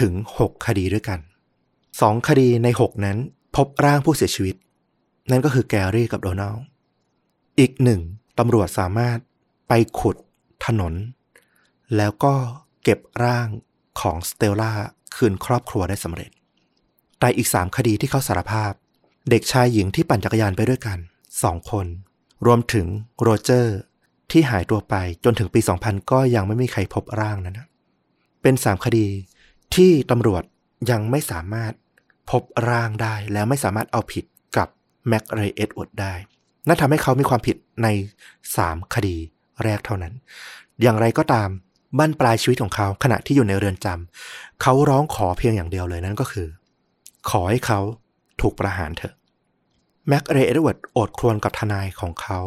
ถึง 6 คดีด้วยกัน 2 คดีใน 6 นั้นพบร่างผู้เสียชีวิต นั่นก็คือแกรี่กับโดนัลอีกหนึ่งตำรวจสามารถไปขุดถนน แล้วก็เก็บร่างของสเตลล่าคืนครอบครัวได้สำเร็จ แต่อีก3คดีที่เขาสารภาพ เด็กชายหญิงที่ปั่นจักรยานไปด้วยกัน2คน รวมถึงโรเจอร์ที่หายตัวไปจนถึงปี 2000 ก็ยังไม่มีใครพบร่างนั้นนะ เป็น3คดีที่ตำรวจยังไม่สามารถพบร่างได้แล้วไม่สามารถเอาผิดกับแม็กเรย์เอ็ดเวิร์ดได้ นั่นทำให้เขามีความผิดใน3คดีแรกเท่านั้น อย่างไรก็ตามบั้นปลายชีวิตของเขาขณะที่อยู่ในเรือนจำเขาร้องขอเพียงอย่างเดียวเลยนั่นก็คือ ขอให้เขาถูกประหารเถอะแม็กเรย์เอ็ดเวิร์ดโอดครวญกับทนายของเขา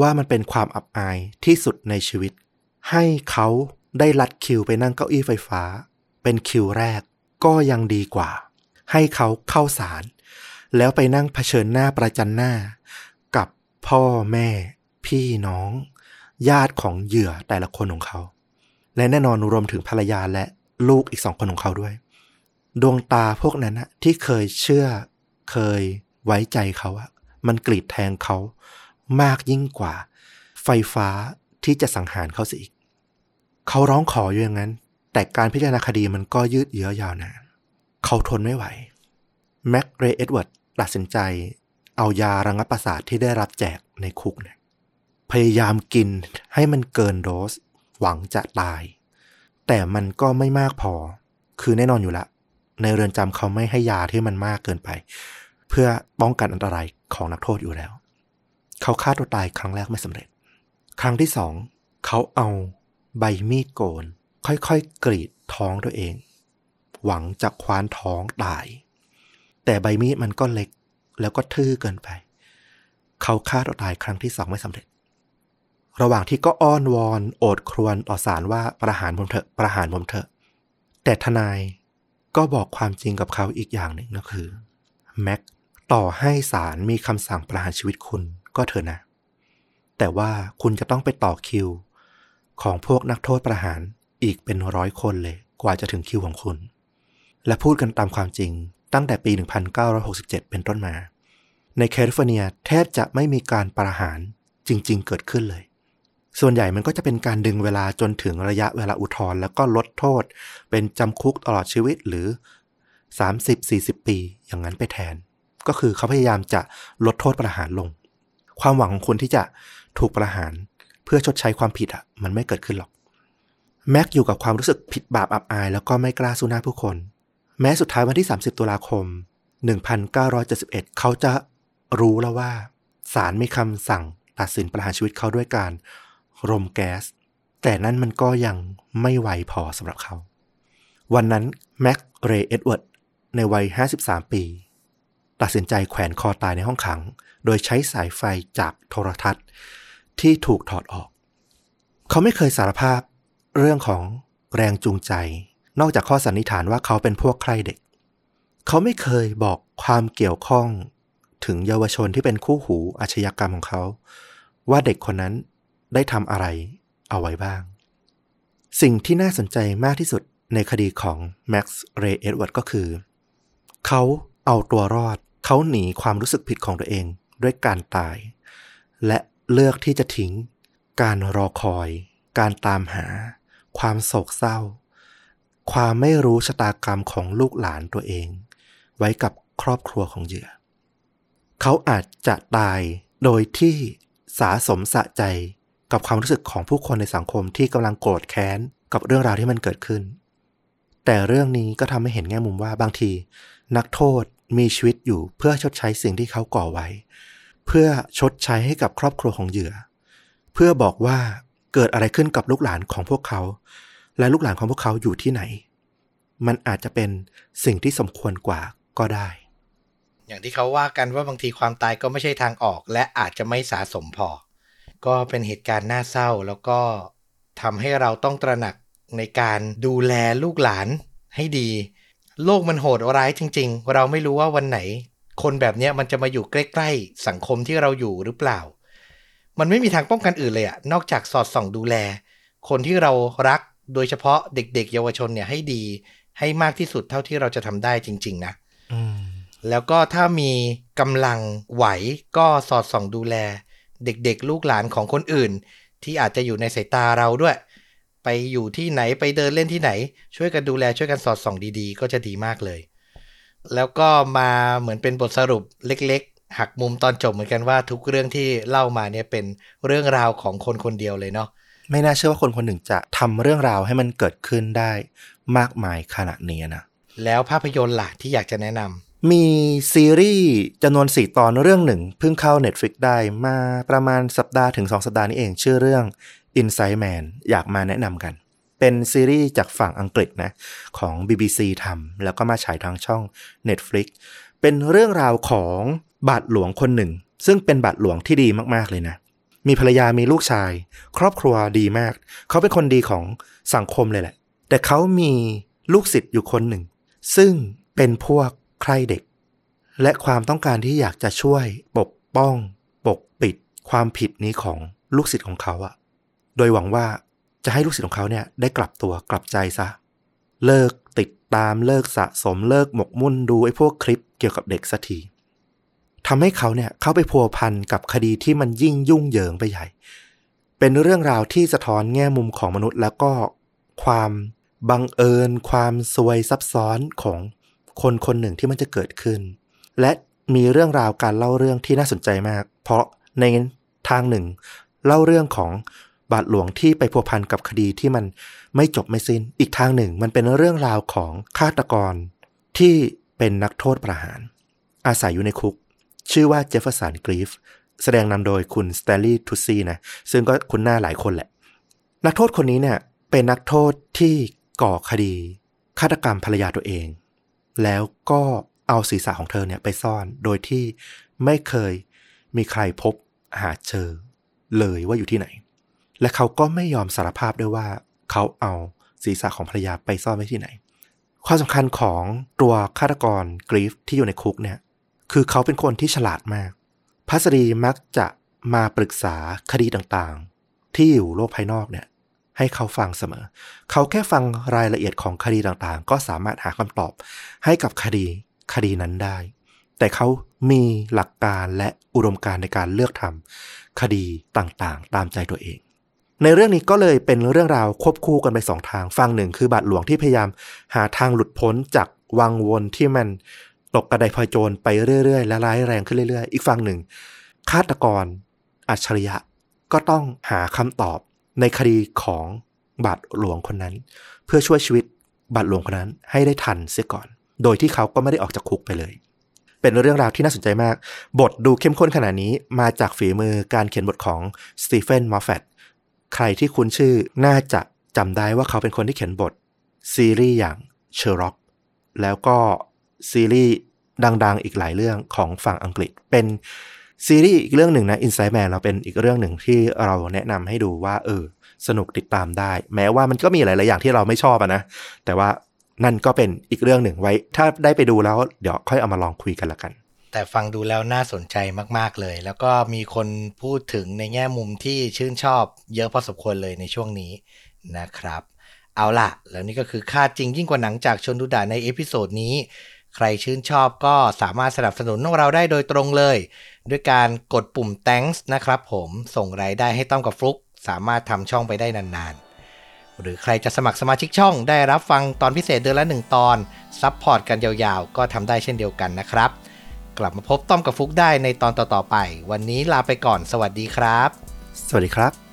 ว่ามันเป็นความอับอายที่สุดในชีวิต ให้เขาได้ลัดคิวไปนั่งเก้าอี้ไฟฟ้า เป็นคิวแรกก็ยังดีกว่า ให้เขาเข้าศาลแล้วไปนั่งเผชิญหน้าประจันหน้า กับพ่อแม่ พี่น้อง ญาติของเหยื่อแต่ละคนของเขา และแน่นอนรวมถึงภรรยาและลูกอีกสองคนของเขาด้วย ดวงตาพวกนั้นที่เคยเชื่อเคยไว้ใจเขาอะมันกรีดแทงเขามากยิ่งกว่า ไฟฟ้าที่จะสังหารเขาสิอีก เขาร้องขออยู่อย่างนั้น แต่การพิจารณาคดีมันก็ยืดเยื้อยาวนาน เขาทนไม่ไหว แม็กเรเอ็ดเวิร์ดตัดสินใจ เอายาระงับประสาทที่ได้รับแจกในคุกเนี่ยพยายามกินให้มันเกินโดส หวังจะตาย แต่มันก็ไม่มากพอ คือแน่นอนอยู่ละ ในเรือนจำเขาไม่ให้ยาที่มันมากเกินไป เพื่อป้องกันอันตรายของนักโทษอยู่แล้ว เขาฆ่าตัวตายครั้งแรกไม่สำเร็จ ครั้งที่สองเขาเอาใบมีดโกน ค่อยๆกรีดท้องตัวเอง หวังจะคว้านท้องตาย แต่ใบมีดมันก็เล็กแล้วก็ทื่อเกินไป เขาฆ่าตัวตายครั้งที่สองไม่สำเร็จ ระหว่างที่ก็อ้อนวอน โอดครวญต่อศาลว่าประหารผมเถอะประหารผมเถอะ แต่ทนาย ก็บอกความจริงกับเขาอีกอย่างหนึ่งก็คือแม็กต่อให้ศาลมีคำสั่งประหารชีวิตคุณก็เถอะนะ แต่ว่าคุณจะต้องไปต่อคิว ของพวกนักโทษประหารอีกเป็นร้อยคนเลยกว่าจะถึงคิวของคุณ และพูดกันตามความจริงตั้งแต่ปี 1967 เป็นต้นมา ในแคลิฟอร์เนียแทบจะไม่มีการประหารจริง ๆ เกิดขึ้นเลย ส่วนใหญ่มันก็จะเป็นการดึงเวลาจนถึงระยะเวลาอุทธรณ์แล้วก็ลดโทษ เป็นจำคุกตลอดชีวิตหรือ 30-40 ปีอย่างนั้นไปแทน ก็คือเขาพยายามจะลดโทษประหารลง ความหวังของคนที่จะถูกประหารเพื่อชดใช้ความผิดอะมันไม่เกิดขึ้นหรอก แม็กอยู่กับความรู้สึกผิดบาปอับอาย แล้วก็ไม่กล้าสู้หน้าผู้คน แม้สุดท้ายวันที่ 30 ตุลาคม 1971 เขาจะรู้แล้วว่าศาลมีคำสั่งตัดสินประหารชีวิตเขาด้วยการ รมแก๊ส แต่นั่นมันก็ยังไม่ไวพอสำหรับเขา วันนั้นแม็กเรย์เอ็ดเวิร์ดในวัย 53 ปี ตัดสินใจแขวนคอตายในห้องขัง โดยใช้สายไฟจากโทรทัศน์ ที่ถูกถอดออก เขาไม่เคยสารภาพเรื่องของแรงจูงใจ นอกจากข้อสันนิษฐานว่าเขาเป็นพวกใคร่เด็ก เขาไม่เคยบอกความเกี่ยวข้องถึงเยาวชนที่เป็นคู่หูอาชญากรรมของเขา ว่าเด็กคนนั้น ได้ทำอะไรเอาไว้บ้าง สิ่งที่น่าสนใจมากที่สุดในคดีของแม็กซ์เรย์เอ็ดเวิร์ดก็คือ เขาเอาตัวรอด เขาหนีความรู้สึกผิดของตัวเองด้วยการตาย และเลือกที่จะทิ้ง การรอคอย การตามหา ความโศกเศร้า ความไม่รู้ชะตากรรมของลูกหลานตัวเอง ไว้กับครอบครัวของเหยื่อ เขาอาจจะตายโดยที่สาสมสะใจ กับความรู้สึกของผู้คนในสังคมที่กำลังโกรธแค้นกับเรื่องราวที่มันเกิดขึ้น แต่เรื่องนี้ก็ทำให้เห็นแง่มุมว่าบางที นักโทษมีชีวิตอยู่เพื่อชดใช้สิ่งที่เขาก่อไว้ เพื่อชดใช้ให้กับครอบครัวของเหยื่อ เพื่อบอกว่าเกิดอะไรขึ้นกับลูกหลานของพวกเขา และลูกหลานของพวกเขาอยู่ที่ไหน มันอาจจะเป็นสิ่งที่สมควรกว่าก็ได้ อย่างที่เขาว่ากันว่าบางทีความตายก็ไม่ใช่ทางออก และอาจจะไม่สาสมพอ ก็เป็นเหตุการณ์น่าเศร้า แล้วก็ทำให้เราต้องตระหนักในการดูแลลูกหลานให้ดี โลกมันโหดร้ายจริง ๆ เราไม่รู้ว่าวันไหน คนแบบเนี้ยมันจะมาอยู่ใกล้ ๆ สังคมที่เราอยู่หรือเปล่า มันไม่มีทางป้องกันอื่นเลยอะนอกจากสอดส่องดูแล คนที่เรารักโดยเฉพาะเด็ก ๆ เยาวชนเนี่ยให้ดี ให้มากที่สุดเท่าที่เราจะทำได้จริง ๆ นะอืมแล้วก็ถ้ามีกำลังไหวก็สอดส่องดูแล เด็กๆ ลูกหลานของคนอื่น ที่อาจจะอยู่ในสายตาเราด้วย ไปอยู่ที่ไหนไปเดินเล่นที่ไหน ช่วยกันดูแลช่วยกันสอดส่องดีๆ ก็จะดีมากเลย แล้วก็มาเหมือนเป็นบทสรุปเล็กๆ หักมุมตอนจบเหมือนกันว่าทุกเรื่องที่เล่ามาเนี่ยเป็นเรื่องราวของคนคนเดียวเลยเนาะไม่น่าเชื่อว่าคนคนหนึ่งจะทำเรื่องราวให้มันเกิดขึ้นได้มากมายขนาดนี้นะแล้วภาพยนตร์ล่ะที่อยากจะแนะนำ มีซีรีส์จำนวน 4 ตอนเรื่องหนึ่งเพิ่งเข้า Netflix ได้มาประมาณสัปดาห์ถึง 2 สัปดาห์นี้เองชื่อเรื่อง Inside Man อยากมาแนะนำกัน เป็นซีรีส์จากฝั่งอังกฤษนะของ BBC ทำแล้วก็มาฉายทางช่อง Netflix เป็นเรื่องราวของบาทหลวงคนหนึ่ง ซึ่งเป็นบาทหลวงที่ดีมากๆเลยนะ มีภรรยามีลูกชาย ครอบครัวดีมาก เขาเป็นคนดีของสังคมเลยแหละ แต่เขามีลูกศิษย์อยู่คนหนึ่ง ซึ่งเป็นพวก ใคร่เด็ก และความต้องการที่อยากจะช่วยปกป้อง ปกปิด ความผิดนี้ของลูกศิษย์ของเขาอะโดยหวังว่าจะให้ลูกศิษย์ของเขาเนี่ยได้กลับตัวกลับใจซะ เลิกติดตามเลิกสะสมเลิกหมกมุ่นดูไอ้พวกคลิปเกี่ยวกับเด็กสักทีทำให้เขาเนี่ยเข้าไปพัวพันกับคดีที่มันยิ่งยุ่งเหยิงไปใหญ่ เป็นเรื่องราวที่สะท้อนแง่มุมของมนุษย์แล้วก็ความบังเอิญ ความซวยซับซ้อนของ คนคนหนึ่งที่มันจะเกิดขึ้น และมีเรื่องราวการเล่าเรื่องที่น่าสนใจมาก เพราะในทางหนึ่ง เล่าเรื่องของบาทหลวงที่ไปพัวพันกับคดีที่มันไม่จบไม่สิน้น อีกทางหนึ่งมันเป็นเรื่องราวของฆาตกรที่เป็นนักโทษประหาร อาศัยอยู่ในคุก ชื่อว่าเจฟเฟอร์สันกรีฟแสดงนำโดยคุณสแตนลีย์ทุชชี่นะ ซึ่งก็คุ้นหน้าหลายคนแหละ นักโทษคนนี้เนี่ยเป็นนักโทษที่ก่อคดี ฆาตกรรมภรรยาตัวเอง แล้วก็เอาศีรษะของเธอเนี่ยไปซ่อนโดยที่ไม่เคยมีใครพบหาเจอเลยว่าอยู่ที่ไหน และเขาก็ไม่ยอมสารภาพด้วยว่าเขาเอาศีรษะของภรรยาไปซ่อนไว้ที่ไหน ความสำคัญของตัวฆาตกรกรีฟที่อยู่ในคุกเนี่ย คือเขาเป็นคนที่ฉลาดมาก พัสดีมักจะมาปรึกษาคดีต่างๆ ที่อยู่โลกภายนอกเนี่ย ให้เขาฟังเสมอ เขาแค่ฟังรายละเอียดของคดีต่างๆ ก็สามารถหาคำตอบให้กับคดีคดีนั้นได้ แต่เขามีหลักการและอุดมการณ์ในการเลือกทำคดีต่างๆ ตามใจตัวเอง ในเรื่องนี้ก็เลยเป็นเรื่องราวควบคู่กันไปสองทางฝั่งหนึ่งคือบาทหลวงที่พยายามหาทางหลุดพ้นจากวังวนที่มันตกกระไดพลอยโจรไปเรื่อยๆ และร้ายแรงขึ้นเรื่อยๆ อีกฝั่งหนึ่งฆาตกรอัจฉริยะก็ต้องหาคำตอบ ในคดีของบาทหลวงคนนั้น เพื่อช่วยชีวิตบาทหลวงคนนั้นให้ได้ทันเสียก่อน โดยที่เขาก็ไม่ได้ออกจากคุกไปเลย เป็นเรื่องราวที่น่าสนใจมาก บทดูเข้มข้นขนาดนี้มาจากฝีมือการเขียนบทของสตีเวนมอฟแฟตใครที่คุ้นชื่อน่าจะจำได้ว่าเขาเป็นคนที่เขียนบท ซีรีส์อย่างเชอร์ล็อกแล้วก็ซีรีส์ดังๆ อีกหลายเรื่องของฝั่งอังกฤษเป็น ซีรีส์อีกเรื่องหนึ่งนะ Inside Man เราเป็นอีกเรื่องหนึ่งที่เราแนะนำให้ดูว่า เออ สนุกติดตามได้ แม้ว่ามันก็มีหลาย ๆ อย่างที่เราไม่ชอบอะนะ แต่ว่านั่นก็เป็นอีกเรื่องหนึ่งไว้ ถ้าได้ไปดูแล้วเดี๋ยวค่อยเอามาลองคุยกันละกัน แต่ฟังดูแล้วน่าสนใจมาก ๆ เลย แล้วก็มีคนพูดถึงในแง่มุมที่ชื่นชอบ เยอะพอสมควรเลยในช่วงนี้นะครับ เอาล่ะ แล้วนี่ก็คือฆาตจริงยิ่งกว่าหนังจากชนดูดาใน episode นี้ ใครชื่นชอบก็สามารถสนับสนุนพวกเราได้โดยตรงเลย ด้วยการกดปุ่ม thanks นะครับผมส่งรายได้ให้ต้อมกับฟลุกสามารถทำช่องไปได้นานๆ หรือใครจะสมัครสมาชิกช่องได้รับฟังตอนพิเศษเดือนละหนึ่งตอน support กันยาวๆ ก็ทำได้เช่นเดียวกันนะครับ กลับมาพบต้อมกับฟลุกได้ในตอนต่อๆไป วันนี้ลาไปก่อน สวัสดีครับ สวัสดีครับ